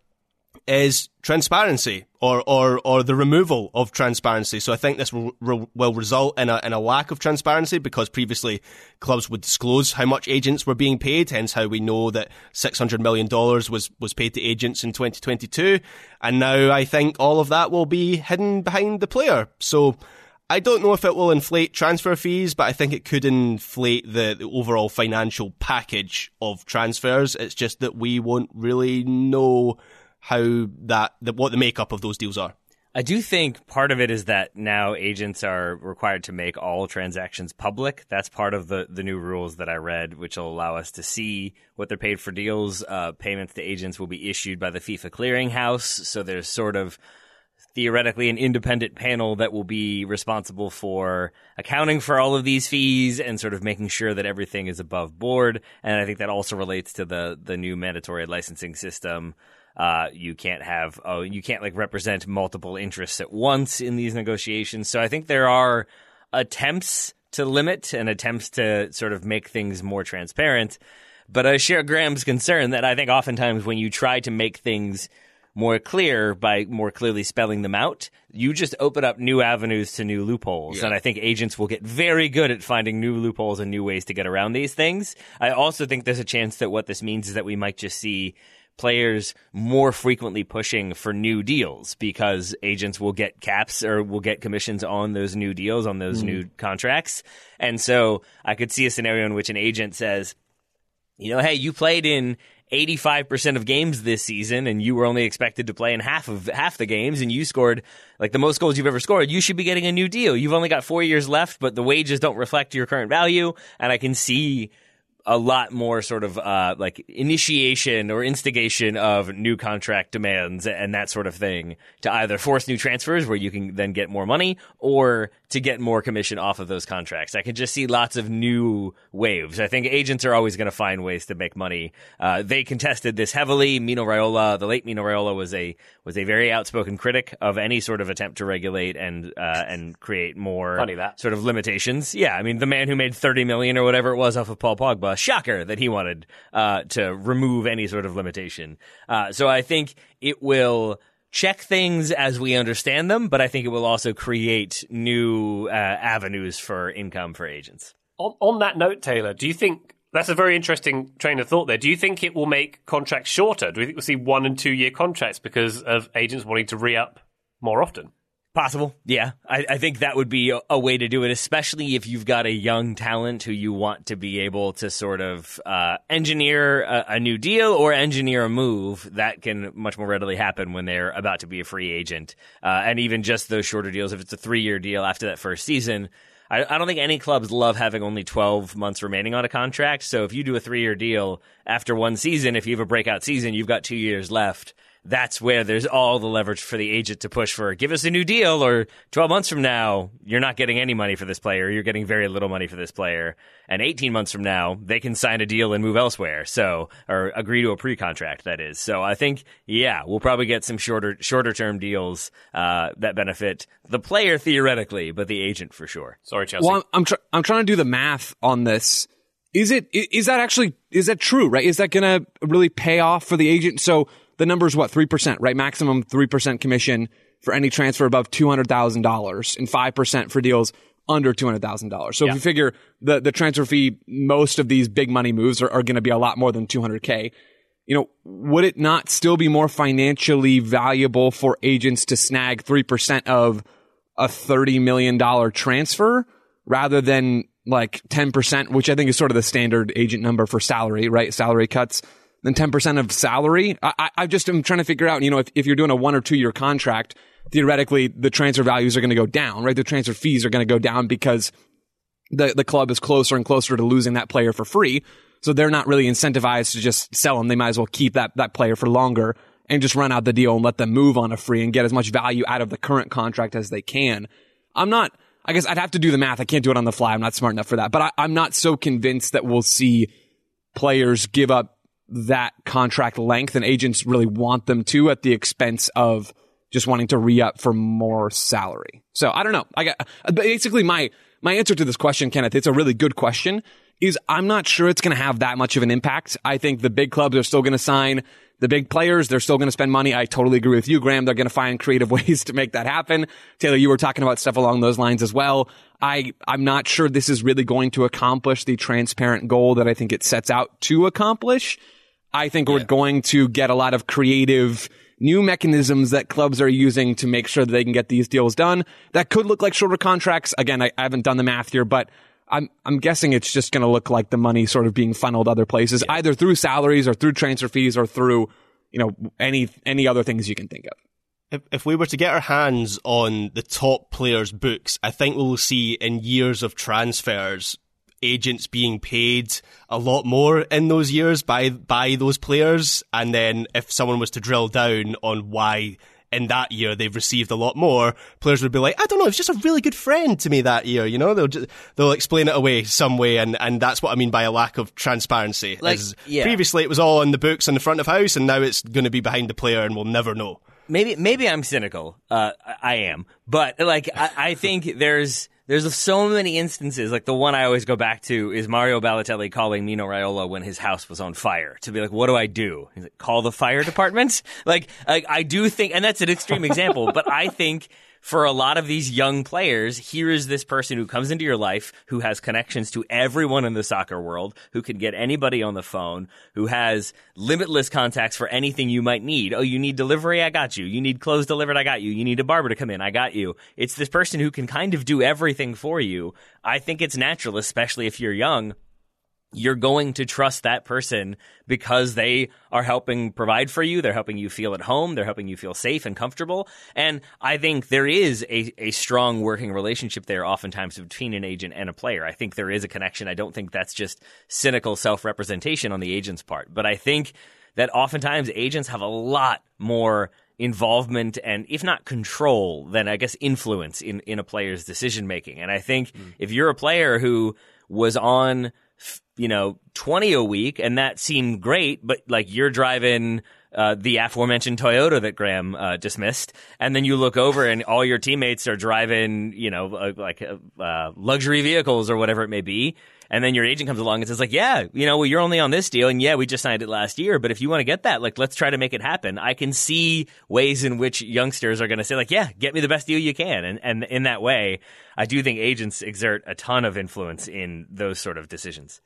is transparency or, or, or the removal of transparency. So I think this will, will result in a, in a lack of transparency because previously clubs would disclose how much agents were being paid, hence how we know that $600 million was, was paid to agents in 2022. And now I think all of that will be hidden behind the player. So I don't know if it will inflate transfer fees, but I think it could inflate the, the, overall financial package of transfers. It's just that we won't really know how that what the makeup of those deals are. I do think part of it is that now agents are required to make all transactions public. That's part of the, the new rules that I read, which will allow us to see what they're paid for deals. Uh, payments to agents will be issued by the FIFA clearinghouse. So there's sort of theoretically an independent panel that will be responsible for accounting for all of these fees and sort of making sure that everything is above board. And I think that also relates to the, the new mandatory licensing system uh, you can't have oh you can't like represent multiple interests at once in these negotiations. So I think there are attempts to limit and attempts to sort of make things more transparent. But I share Graham's concern that I think oftentimes when you try to make things more clear by more clearly spelling them out, you just open up new avenues to new loopholes. Yeah. And I think agents will get very good at finding new loopholes and new ways to get around these things. I also think there's a chance that what this means is that we might just see players more frequently pushing for new deals because agents will get caps or will get commissions on those new deals, on those mm. new contracts. And so I could see a scenario in which an agent says, you know, hey, you played in 85% of games this season and you were only expected to play in half of half the games and you scored like the most goals you've ever scored, you should be getting a new deal. You've only got 4 years left, but the wages don't reflect your current value and I can see a lot more sort of uh, like initiation or instigation of new contract demands and that sort of thing to either force new transfers where you can then get more money or to get more commission off of those contracts. I can just see lots of new waves. I think agents are always going to find ways to make money. Uh, they contested this heavily. Mino Raiola, the late Mino Raiola, was a was a very outspoken critic of any sort of attempt to regulate and uh, and create more Funny that. sort of limitations. Yeah, I mean the man who made thirty million or whatever it was off of Paul Pogba, shocker that he wanted uh, to remove any sort of limitation. Uh, so I think it will check things as we understand them, but I think it will also create new uh, avenues for income for agents. On, on that note, Taylor, do you think that's a very interesting train of thought there? Do you think it will make contracts shorter? Do we think we'll see one and two year contracts because of agents wanting to re up more often? Possible, yeah. I, I think that would be a, a way to do it, especially if you've got a young talent who you want to be able to sort of uh, engineer a, a new deal or engineer a move that can much more readily happen when they're about to be a free agent. Uh, and even just those shorter deals, if it's a three year deal after that first season, I, I don't think any clubs love having only 12 months remaining on a contract. So if you do a three year deal after one season, if you have a breakout season, you've got two years left that's where there's all the leverage for the agent to push for give us a new deal or 12 months from now you're not getting any money for this player you're getting very little money for this player and 18 months from now they can sign a deal and move elsewhere so or agree to a pre-contract that is so i think yeah we'll probably get some shorter shorter term deals uh, that benefit the player theoretically but the agent for sure Sorry, Chelsea. Well, I'm I'm, tr- I'm trying to do the math on this. Is it i- is that actually is that true? Right? Is that going to really pay off for the agent? So the number is what three percent, right? Maximum three percent commission for any transfer above two hundred thousand dollars, and five percent for deals under two hundred thousand dollars. So if you figure the the transfer fee, most of these big money moves are, are going to be a lot more than two hundred k. You know, would it not still be more financially valuable for agents to snag three percent of a $30 million transfer rather than like 10%, which I think is sort of the standard agent number for salary, right? Salary cuts than 10% of salary. I, I, just am trying to figure out, you know, if, if you're doing a one or two year contract, theoretically the transfer values are going to go down, right? The transfer fees are going to go down because the, the club is closer and closer to losing that player for free. So they're not really incentivized to just sell them. They might as well keep that, that player for longer and just run out the deal and let them move on a free and get as much value out of the current contract as they can. I'm not, I guess I'd have to do the math. I can't do it on the fly. I'm not smart enough for that, but I, I'm not so convinced that we'll see players give up that contract length and agents really want them to at the expense of just wanting to re-up for more salary. So I don't know. I got basically my my answer to this question, Kenneth. It's a really good question. Is I'm not sure it's going to have that much of an impact. I think the big clubs are still going to sign the big players. They're still going to spend money. I totally agree with you, Graham. They're going to find creative ways to make that happen. Taylor, you were talking about stuff along those lines as well. I, I'm not sure this is really going to accomplish the transparent goal that I think it sets out to accomplish. I think we're going to get a lot of creative new mechanisms that clubs are using to make sure that they can get these deals done. That could look like shorter contracts. Again, I, I haven't done the math here, but I'm I'm guessing it's just going to look like the money sort of being funneled other places, either through salaries or through transfer fees or through you know any any other things you can think of. If, if we were to get our hands on the top players' books, I think we'll see in years of transfers agents being paid a lot more in those years by by those players, and then if someone was to drill down on why in that year they've received a lot more, players would be like, I don't know, it's just a really good friend to me that year. You know, they'll just, they'll explain it away some way, and, and that's what I mean by a lack of transparency. Like, yeah. Previously, it was all in the books in the front of house, and now it's going to be behind the player, and we'll never know. maybe maybe I'm cynical. Uh, I- I am, but like I, I think there's there's so many instances. Like the one I always go back to is Mario Balotelli calling Mino Raiola when his house was on fire to be like, "What do I do?" Like, "Call the fire department." like I do think, and that's an extreme example, but I think. For a lot of these young players, here is this person who comes into your life, who has connections to everyone in the soccer world, who can get anybody on the phone, who has limitless contacts for anything you might need. Oh, you need delivery? I got you. You need clothes delivered? I got you. You need a barber to come in? I got you. It's this person who can kind of do everything for you. I think it's natural, especially if you're young, you're going to trust that person because they are helping provide for you. They're helping you feel at home. They're helping you feel safe and comfortable. And I think there is a, a strong working relationship there oftentimes between an agent and a player. I think there is a connection. I don't think that's just cynical self representation on the agent's part. But I think that oftentimes agents have a lot more involvement and if not control then i guess influence in, in a player's decision making and i think mm. if you're a player who was on you know, 20 a week and that seemed great, but like you're driving uh, the aforementioned Toyota that Graham uh, dismissed, and then you look over and all your teammates are driving, you know, uh, like uh, luxury vehicles or whatever it may be, and then your agent comes along and says like, yeah, you know, well, you're only on this deal, and yeah, we just signed it last year, but if you want to get that, like, let's try to make it happen. I can see ways in which youngsters are going to say like, yeah, get me the best deal you can, and and in that way, I do think agents exert a ton of influence in those sort of decisions.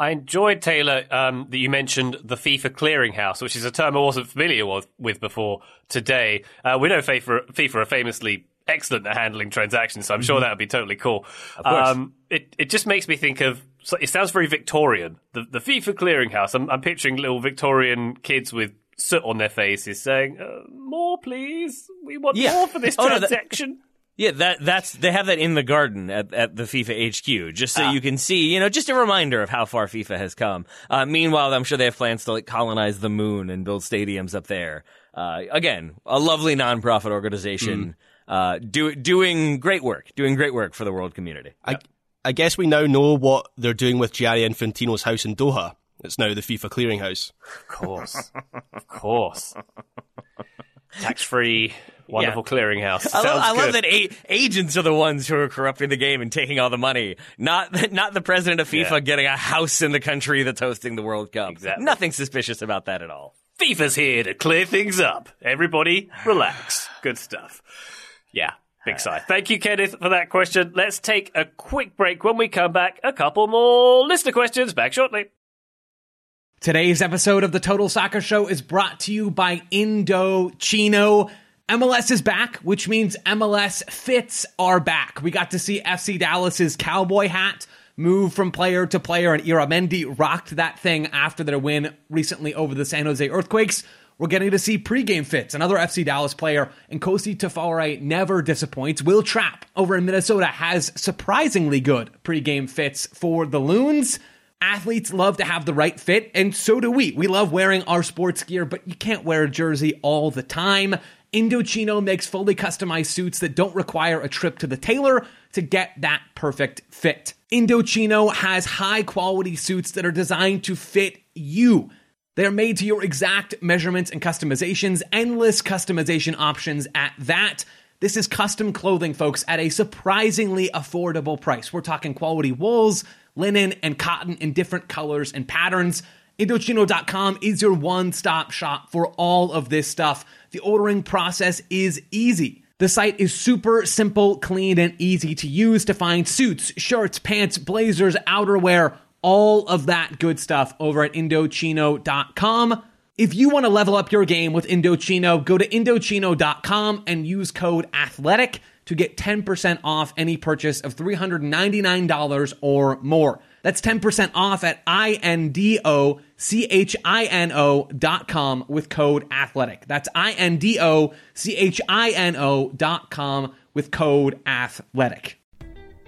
I enjoyed Taylor um, that you mentioned the FIFA clearinghouse, which is a term I wasn't familiar with, with before today. Uh, we know FIFA, FIFA are famously excellent at handling transactions, so I'm sure mm-hmm. that would be totally cool. Um, it it just makes me think of. It sounds very Victorian. The the FIFA clearinghouse. I'm, I'm picturing little Victorian kids with soot on their faces saying, uh, "More, please. We want yeah. more for this oh, transaction." No, that- yeah, that that's they have that in the garden at, at the FIFA HQ, just so ah. you can see, you know, just a reminder of how far FIFA has come. Uh, meanwhile, I'm sure they have plans to like colonize the moon and build stadiums up there. Uh, again, a lovely nonprofit organization, mm. Uh, do, doing great work, doing great work for the world community. I, I guess we now know what they're doing with Gianni Infantino's house in Doha. It's now the FIFA clearinghouse. Of course, of course, tax free Wonderful yeah. clearinghouse. I, love, I love, that a- agents are the ones who are corrupting the game and taking all the money, not not the president of FIFA yeah. getting a house in the country that's hosting the World Cup. Exactly. Nothing suspicious about that at all. FIFA's here to clear things up. Everybody, relax. Good stuff. Yeah, big uh, sigh. Thank you, Kenneth, for that question. Let's take a quick break. When we come back, a couple more listener questions. Back shortly. Today's episode of the Total Soccer Show is brought to you by Indochino. MLS is back, which means MLS fits are back. We got to see FC Dallas's cowboy hat move from player to player, and Mendy rocked that thing after their win recently over the San Jose Earthquakes. We're getting to see pregame fits. Another FC Dallas player, and Nkosi Tafari never disappoints. Wil Trapp over in Minnesota has surprisingly good pregame fits for the Loons. Athletes love to have the right fit, and so do we. We love wearing our sports gear, but you can't wear a jersey all the time. Indochino makes fully customized suits that don't require a trip to the tailor to get that perfect fit. Indochino has high quality suits that are designed to fit you. They are made to your exact measurements and customizations, endless customization options at that. This is custom clothing, folks, at a surprisingly affordable price. We're talking quality wools, linen, and cotton in different colors and patterns. Indochino.com is your one stop shop for all of this stuff. The ordering process is easy. The site is super simple, clean, and easy to use to find suits, shirts, pants, blazers, outerwear, all of that good stuff over at Indochino.com. If you want to level up your game with Indochino, go to Indochino.com and use code ATHLETIC to get 10% off any purchase of $399 or more. That's 10% off at I-N-D-O-C-H-I-N-O dot com with code athletic. That's I-N-D-O-C-H-I-N-O dot com with code athletic.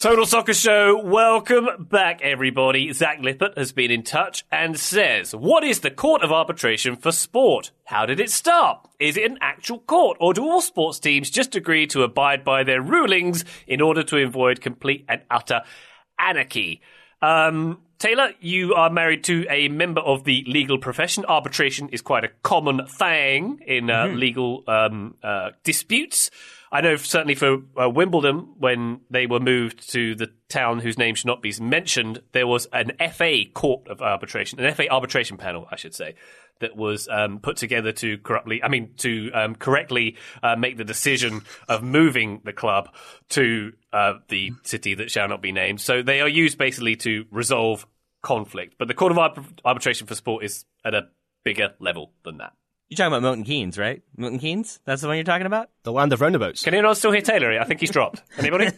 Total Soccer Show, welcome back, everybody. Zach Lippert has been in touch and says, What is the Court of Arbitration for Sport? How did it start? Is it an actual court, or do all sports teams just agree to abide by their rulings in order to avoid complete and utter anarchy? Um, Taylor, you are married to a member of the legal profession. Arbitration is quite a common thing in uh, legal um, uh, disputes. I know certainly for uh, Wimbledon, when they were moved to the town whose name should not be mentioned, there was an FA court of arbitration, an FA arbitration panel, I should say, that was um, put together to corruptly, I mean, to um, correctly uh, make the decision of moving the club to uh, the city that shall not be named. So they are used basically to resolve conflict. But the Court of Arb- Arbitration for Sport is at a bigger level than that. You're talking about Milton Keynes, right? Milton Keynes? That's the one you're talking about? The land of roundabouts. Can anyone still hear Taylor? I think he's dropped. Anybody?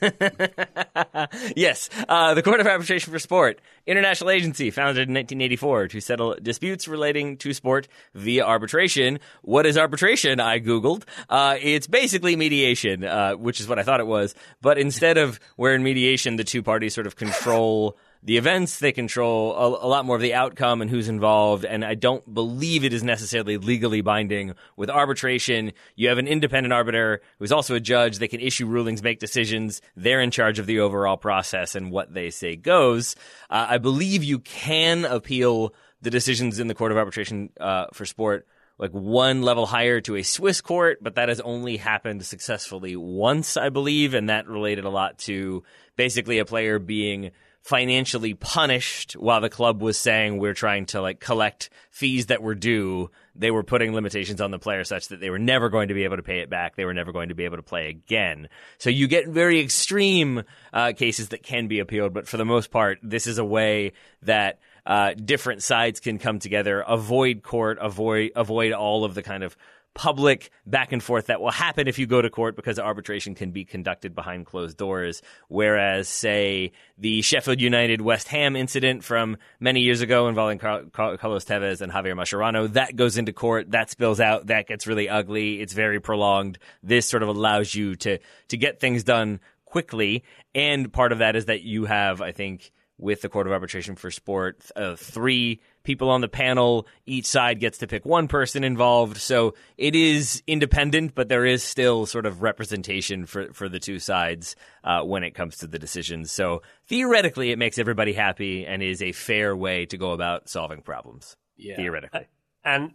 yes, uh, the Court of Arbitration for Sport, international agency founded in 1984 to settle disputes relating to sport via arbitration. What is arbitration? I googled. Uh, it's basically mediation, uh, which is what I thought it was. But instead of where in mediation the two parties sort of control the events, they control a, a, lot more of the outcome and who's involved. And I don't believe it is necessarily legally binding. With arbitration, you have an independent arbiter who's also a judge. They can issue rulings, make decisions. They're in charge of the overall process and what they say goes. Uh, I believe you can appeal the decisions in the Court of Arbitration uh, for Sport like one level higher to a Swiss court, but that has only happened successfully once, I believe, and that related a lot to basically a player being financially punished while the club was saying we're trying to like collect fees that were due. They were putting limitations on the player such that they were never going to be able to pay it back. They were never going to be able to play again. So you get very extreme uh, cases that can be appealed, but for the most part, this is a way that uh, different sides can come together, avoid court, avoid avoid all of the kind of public back and forth that will happen if you go to court because arbitration can be conducted behind closed doors. Whereas, say, the Sheffield United West Ham incident from many years ago involving Car- Car- Carlos Tevez and Javier Mascherano, that goes into court, that spills out, that gets really ugly, it's very prolonged. This sort of allows you to, to get things done quickly. And part of that is that you have, I think, with the Court of Arbitration for Sport, uh, three people on the panel. Each side gets to pick one person involved. So it is independent, but there is still sort of representation for, for the two sides uh, when it comes to the decisions. So theoretically, it makes everybody happy and is a fair way to go about solving problems. Yeah. Theoretically. And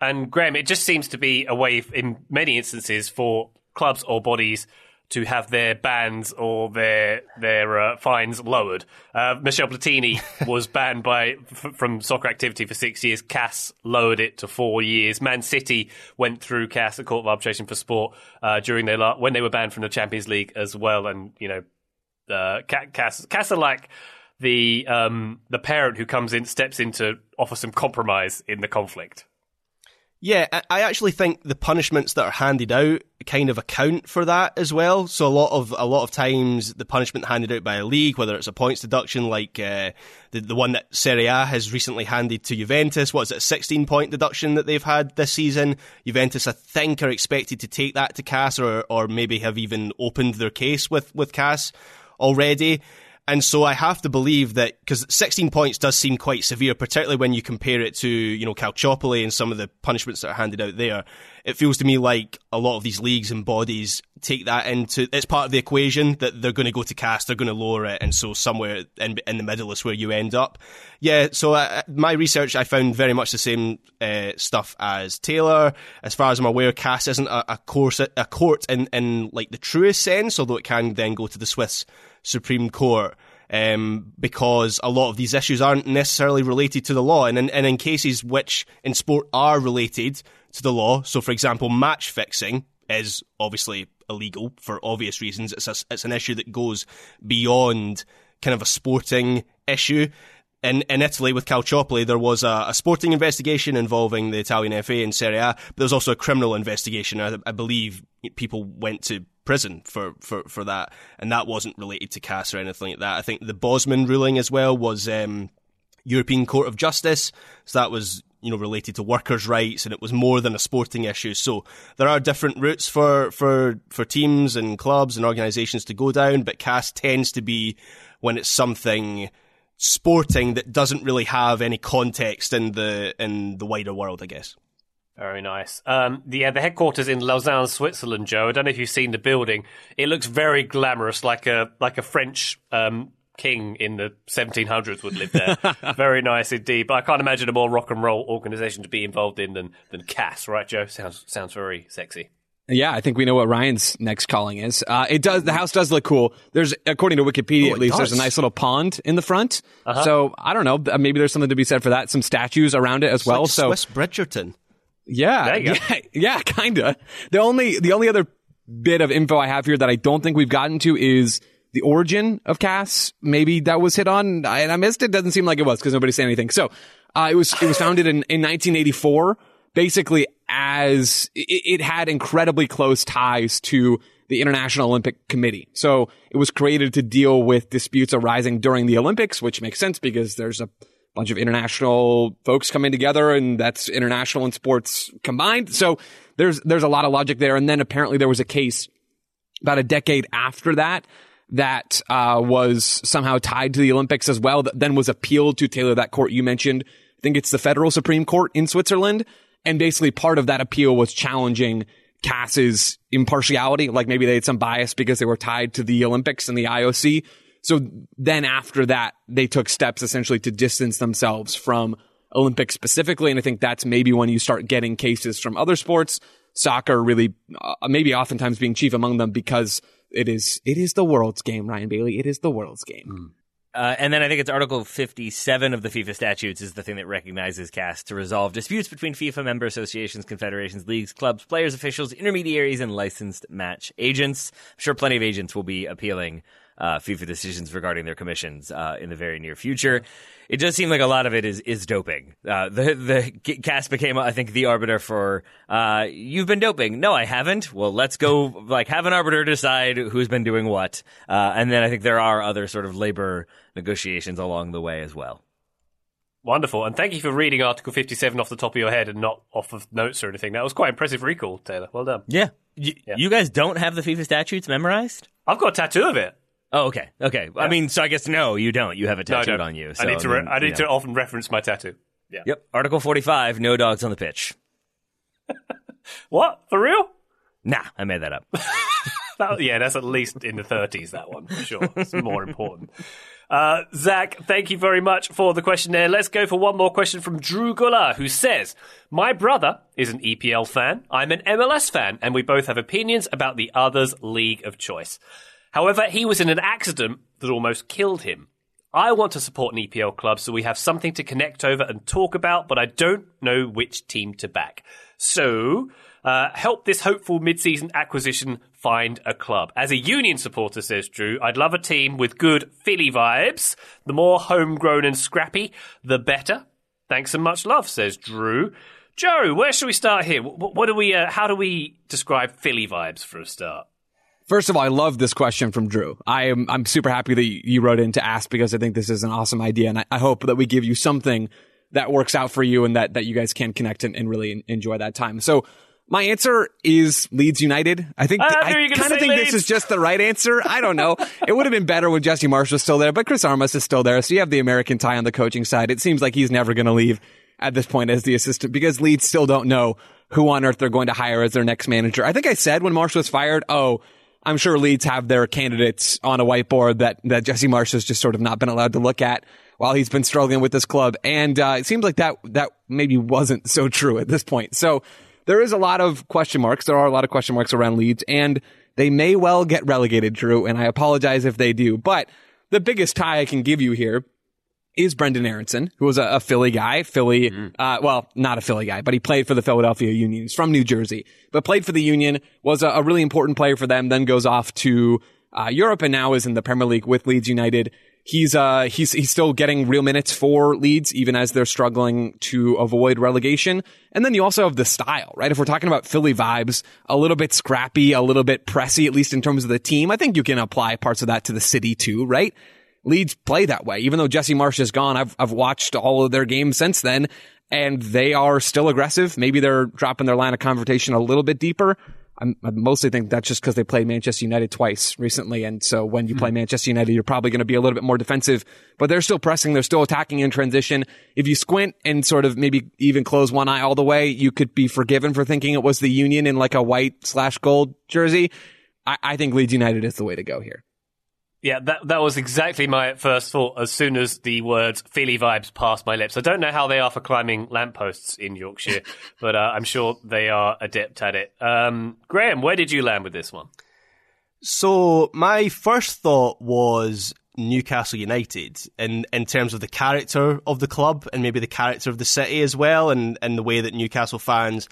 and Graham, it just seems to be a way, in many instances, for clubs or bodies to have their bans or their their uh, fines lowered. Uh, Michel Platini was banned by f- from soccer activity for six years. CAS lowered it to four years. Man City went through CAS, the Court of Arbitration for Sport, uh, during their la- when they were banned from the Champions League as well. And you know, uh, CAS CAS are like the um, the parent who comes in, steps in to offer some compromise in the conflict. Yeah, I- actually think the punishments that are handed out kind of account for that as well. So a lot of a lot of times the punishment handed out by a league, whether it's a points deduction like uh, the the one that Serie A has recently handed to Juventus, what is it, a 16 point deduction that they've had this season? Juventus, I think, are expected to take that to CAS or or maybe have even opened their case with with CAS already. And so I have to believe that because 16 points does seem quite severe, particularly when you compare it to, you know, Calciopoli and some of the punishments that are handed out there. It feels to me like a lot of these leagues and bodies take that into, it's part of the equation that they're going to go to CAS, they're going to lower it. And so somewhere in, in the middle is where you end up. Yeah. So uh, my research, I found very much the same uh, stuff as Taylor. As far as I'm aware, CAS isn't a, a course, a court in, in like the truest sense, although it can then go to the Swiss Supreme Court. Um, because a lot of these issues aren't necessarily related to the law, and in, and in cases which in sport are related to the law, so for example, match fixing is obviously illegal for obvious reasons. It's a, it's an issue that goes beyond kind of a sporting issue. In, in Italy with Calciopoli, there was a, a sporting investigation involving the Italian FA and Serie A, but there was also a criminal investigation. I, I believe people went to prison for, for, for that, and that wasn't related to CAS or anything like that. I think the Bosman ruling as well was um, European Court of Justice, so that was you know related to workers' rights, and it was more than a sporting issue. So there are different routes for for for teams and clubs and organisations to go down, but CAS tends to be when it's something sporting that doesn't really have any context in the in the wider world, I guess. Very nice. Um, the, yeah, the headquarters in Lausanne, Switzerland, Joe. I don't know if you've seen the building. It looks very glamorous, like a like a French um, king in the 1700s would live there. very nice indeed. But I can't imagine a more rock and roll organisation to be involved in than than CAS, right, Joe? Sounds sounds very sexy. Yeah, I think we know what Ryan's next calling is. Uh, it does. The house does look cool. There's, according to Wikipedia, Oh, at it least, there's a nice little pond in the front. So I don't know. uh, Maybe there's something to be said for that. Some statues around it as well. Like so Swiss Bridgerton. Yeah, There you go. yeah, yeah, kinda. The only the only other bit of info I have here that I don't think we've gotten to is the origin of CAS. Maybe that was hit on I- and I missed it. Doesn't seem like it was because nobody said anything. So uh, it was it was founded in, in 1984, basically as it, it had incredibly close ties to the International Olympic Committee. So it was created to deal with disputes arising during the Olympics, which makes sense because there's a bunch of international folks coming together and that's international and sports combined. So there's, there's a lot of logic there. And then apparently there was a case about a decade after that that uh, was somehow tied to the Olympics as well, that then was appealed to Taylor, that court you mentioned. I think it's the federal Supreme Court in Switzerland. And basically part of that appeal was challenging CAS's impartiality, like maybe they had some bias because they were tied to the Olympics and the IOC. So then after that, they took steps essentially to distance themselves from Olympics specifically. And I think that's maybe when you start getting cases from other sports, soccer really, uh, maybe oftentimes being chief among them because it is, it is the world's game, Ryan Bailey. It is the world's game. Uh, and then I think it's Article 57 of the FIFA statutes is the thing that recognizes CAS to resolve disputes between FIFA member associations, confederations, leagues, clubs, players, officials, intermediaries, and licensed match agents. I'm sure plenty of agents will be appealing uh, FIFA decisions regarding their commissions uh, in the very near future. It does seem like a lot of it is is doping. Uh, the the CAS became, I think, the arbiter for uh, you've been doping. No, I haven't. Well, let's go like have an arbiter decide who's been doing what, uh, and then I think there are other sort of labor negotiations along the way as well. Wonderful. And thank you for reading Article 57 off the top of your head and not off of notes or anything. That was quite impressive recall, Taylor. Well done. Yeah. Y- You guys don't have the FIFA statutes memorized? I've got a tattoo of it. Oh, okay. Okay. I mean, so I guess no, you don't. You have a No, tattooed don't. on you. I need to. Re- then, I need you to often reference my tattoo. Yeah. Yep. Article 45, no dogs on the pitch. What for real? Nah, I made that up. That, yeah, that's at least in the 30s. That one for sure. It's more important. Uh, Zach, thank you very much for the question there. Let's go for one more question from Drew Guller, who says, My brother is an EPL fan. I'm an MLS fan, and we both have opinions about the other's league of choice. However, he was in an accident that almost killed him. I want to support an EPL club so we have something to connect over and talk about, but I don't know which team to back. So, uh, help this hopeful mid-season acquisition find a club. As a Union supporter, says Drew, I'd love a team with good Philly vibes. The more homegrown and scrappy, the better. Thanks and much love, says Drew. Joe, where should we start here? What, do we? Uh, how do we describe Philly vibes for a start? First of all, I love this question from Drew. I am I'm super happy that you wrote in to ask because I think this is an awesome idea, and I, I hope that we give you something that works out for you and that that you guys can connect and, and really enjoy that time. So. My answer is Leeds United. I think Ah, I I knew you were gonna kind of think this is just the right answer. I don't know. it would have been better when Jesse Marsch was still there, but Chris Armas is still there. So you have the American tie on the coaching side. It seems like he's never going to leave at this point as the assistant because Leeds still don't know who on earth they're going to hire as their next manager. I think I said when Marsch was fired, oh, I'm sure Leeds have their candidates on a whiteboard that, that Jesse Marsch has just sort of not been allowed to look at while he's been struggling with this club. And, uh, it seems like that, that maybe wasn't so true at this point. So there is a lot of question marks. There are a lot of question marks around Leeds and they may well get relegated, Drew. And I apologize if they do, but the biggest tie I can give you here is Brenden Aaronson, who was a, a Philly guy. Philly, uh, well, not a Philly guy, but he played for the Philadelphia Union. He's from New Jersey, but played for the Union, was a, a really important player for them, then goes off to uh, Europe and now is in the Premier League with Leeds United. He's uh he's he's still getting real minutes for Leeds even as they're struggling to avoid relegation. And then you also have the style, right? If we're talking about Philly vibes, a little bit scrappy, a little bit pressy, at least in terms of the team. I think you can apply parts of that to the city too, right? Leeds play that way. Even though Jesse Marsch is gone, I've I've watched all of their games since then, and they are still aggressive. Maybe they're dropping their line of confrontation a little bit deeper. I'm, I mostly think that's just because they played Manchester United twice recently, and so when you play hmm. Manchester United, you're probably going to be a little bit more defensive. But they're still pressing, they're still attacking in transition. If you squint and sort of maybe even close one eye all the way, you could be forgiven for thinking it was the Union in like a white slash gold jersey. I, I think Leeds United is the way to go here. Yeah, that that was exactly my first thought as soon as the words "feely vibes" passed my lips. I don't know how they are for climbing lampposts in Yorkshire, but uh, I'm sure they are adept at it. Um, Graham, where did you land with this one? So my first thought was Newcastle United in in terms of the character of the club and maybe the character of the city as well, and and the way that Newcastle fans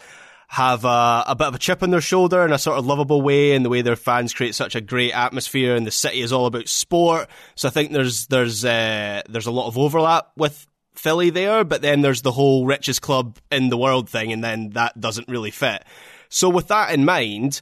have a, a bit of a chip on their shoulder in a sort of lovable way, and the way their fans create such a great atmosphere, and the city is all about sport. So I think there's there's uh, there's a lot of overlap with Philly there, but then there's the whole richest club in the world thing, and then that doesn't really fit. So with that in mind,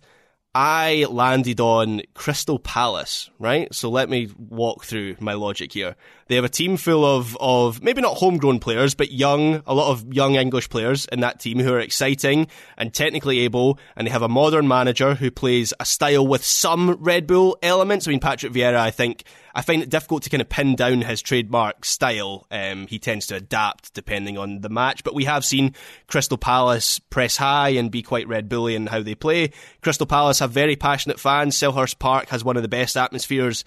I landed on Crystal Palace, right? So let me walk through my logic here. They have a team full of, of maybe not homegrown players, but young, a lot of young English players in that team who are exciting and technically able. And they have a modern manager who plays a style with some Red Bull elements. I mean, Patrick Vieira, I think, I find it difficult to kind of pin down his trademark style. Um, he tends to adapt depending on the match, but we have seen Crystal Palace press high and be quite Red Bully in how they play. Crystal Palace have very passionate fans. Selhurst Park has one of the best atmospheres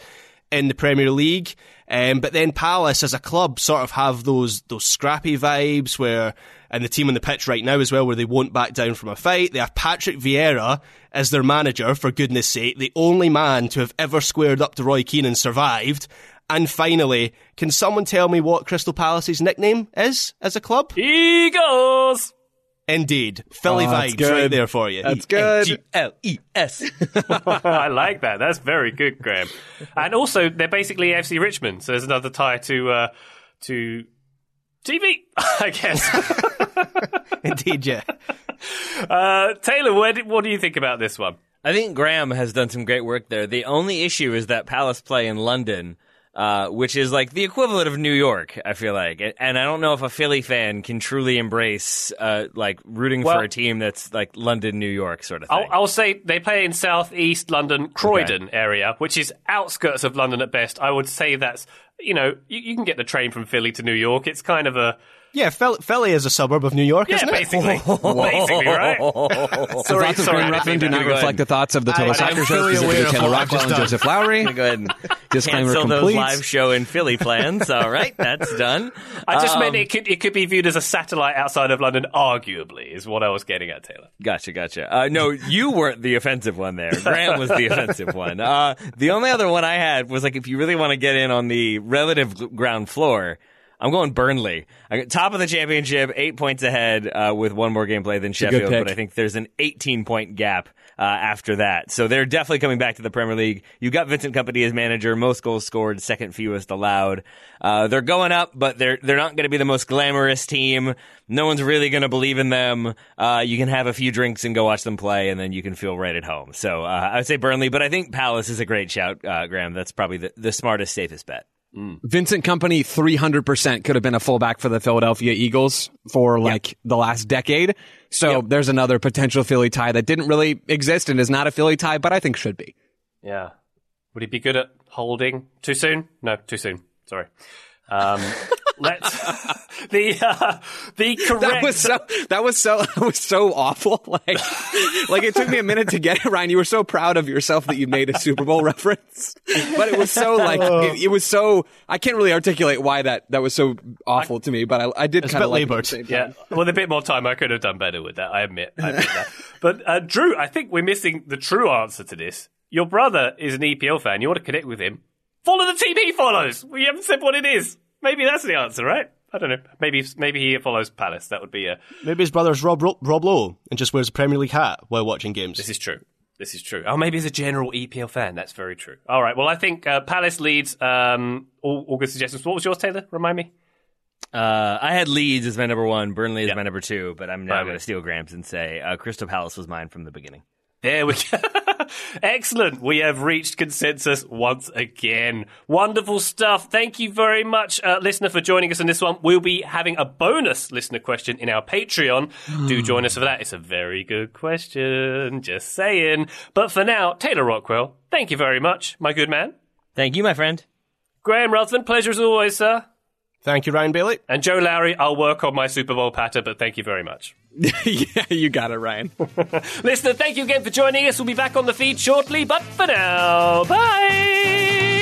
in the Premier League. Um, but then Palace as a club sort of have those those scrappy vibes where, and the team on the pitch right now as well, where they won't back down from a fight. They have Patrick Vieira as their manager, for goodness sake, the only man to have ever squared up to Roy Keane and survived. And finally, can someone tell me what Crystal Palace's nickname is as a club? Eagles. Indeed, Philly Oh, vibes good. right there for you. That's good. L E S. I like that. That's very good, Graham. And also, they're basically FC Richmond, so there's another tie to uh, to TV, I guess. Indeed, yeah. uh, Taylor, where did, what do you think about this one? I think Graham has done some great work there. The only issue is that Palace play in London, uh, which is like the equivalent of New York. I feel like, and I don't know if a Philly fan can truly embrace uh, like rooting Well- for a team that's like London, New York sort of thing. I'll, I'll say they play in southeast London, Croydon area, which is outskirts of London at best. I would say that's you know you, you can get the train from Philly to New York. It's kind of a Yeah, Philly, Philly is a suburb of New York, yeah, isn't it? basically, basically, right? sorry, thoughts of sorry, Graham I Ruthven do not reflect the thoughts of the Total I- Soccer I'm Show, fully specifically aware of Taylor what Rockwell just and done. Joseph Lowry. go ahead and Disclaimer cancel those live show in Philly plans. All right, that's done. I just meant Um, it could it could be viewed as a satellite outside of London, arguably, is what I was getting at, Taylor. Gotcha, gotcha. Uh, no, you weren't the offensive one there. Graham was the offensive one. Uh, the only other one I had was like, if you really want to get in on the relative ground floor, I'm going Burnley. I top of the championship, eight points ahead uh, with one more game play than Sheffield, but I think there's an 18 point gap uh, after that. So they're definitely coming back to the Premier League. You got Vincent Kompany as manager, most goals scored, second fewest allowed. Uh, they're going up, but they're they're not going to be the most glamorous team. No one's really going to believe in them. Uh, you can have a few drinks and go watch them play, and then you can feel right at home. So uh, I would say Burnley, but I think Palace is a great shout, uh, Graham. That's probably the, the smartest, safest bet. Vincent Kompany, 300% could have been a fullback for the Philadelphia Eagles for like the last decade. So there's another potential Philly tie that didn't really exist and is not a Philly tie, but I think should be. Yeah. Would he be good at holding? Too soon? No, too soon. Sorry. Um, let's the uh, the correct. That was so, that was so, that was so awful. Like, like it took me a minute to get it, Ryan. You were so proud of yourself that you made a Super Bowl reference, but it was so like, it, it was so, I can't really articulate why that, that was so awful to me, but I, I did It's a kind of bit like it at the laboured. same time. Yeah, with a bit more time, I could have done better with that. I admit, I admit that. But uh, Drew, I think we're missing the true answer to this. Your brother is an EPL fan. You want to connect with him? Follow the team he follows. We haven't said what it is. Maybe that's the answer, right? I don't know. Maybe maybe he follows Palace. That would be a. Maybe his brother's Rob, Rob, Rob Lowe and just wears a Premier League hat while watching games. This is true. This is true. Oh, maybe he's a general EPL fan, that's very true. All right. Well, I think uh, Palace leads. Um, all, all good suggestions. What was yours, Taylor? Remind me. Uh, I had Leeds as my number one, Burnley as Yeah. my number two, but I'm now going to steal Gramps and say uh, Crystal Palace was mine from the beginning. There we go. Excellent. We have reached consensus once again. Wonderful stuff. Thank you very much, uh, listener, for joining us on this one. We'll be having a bonus listener question in our Patreon. Do join us for that. It's a very good question. Just saying. But for now, Taylor Rockwell, thank you very much, my good man. Thank you, my friend. Graham Ruthven, pleasure as always, sir. Thank you, Ryan Bailey. And Joe Lowry, I'll work on my Super Bowl patter, but thank you very much. yeah, you got it, Ryan. Listener, thank you again for joining us. We'll be back on the feed shortly, but for now, bye!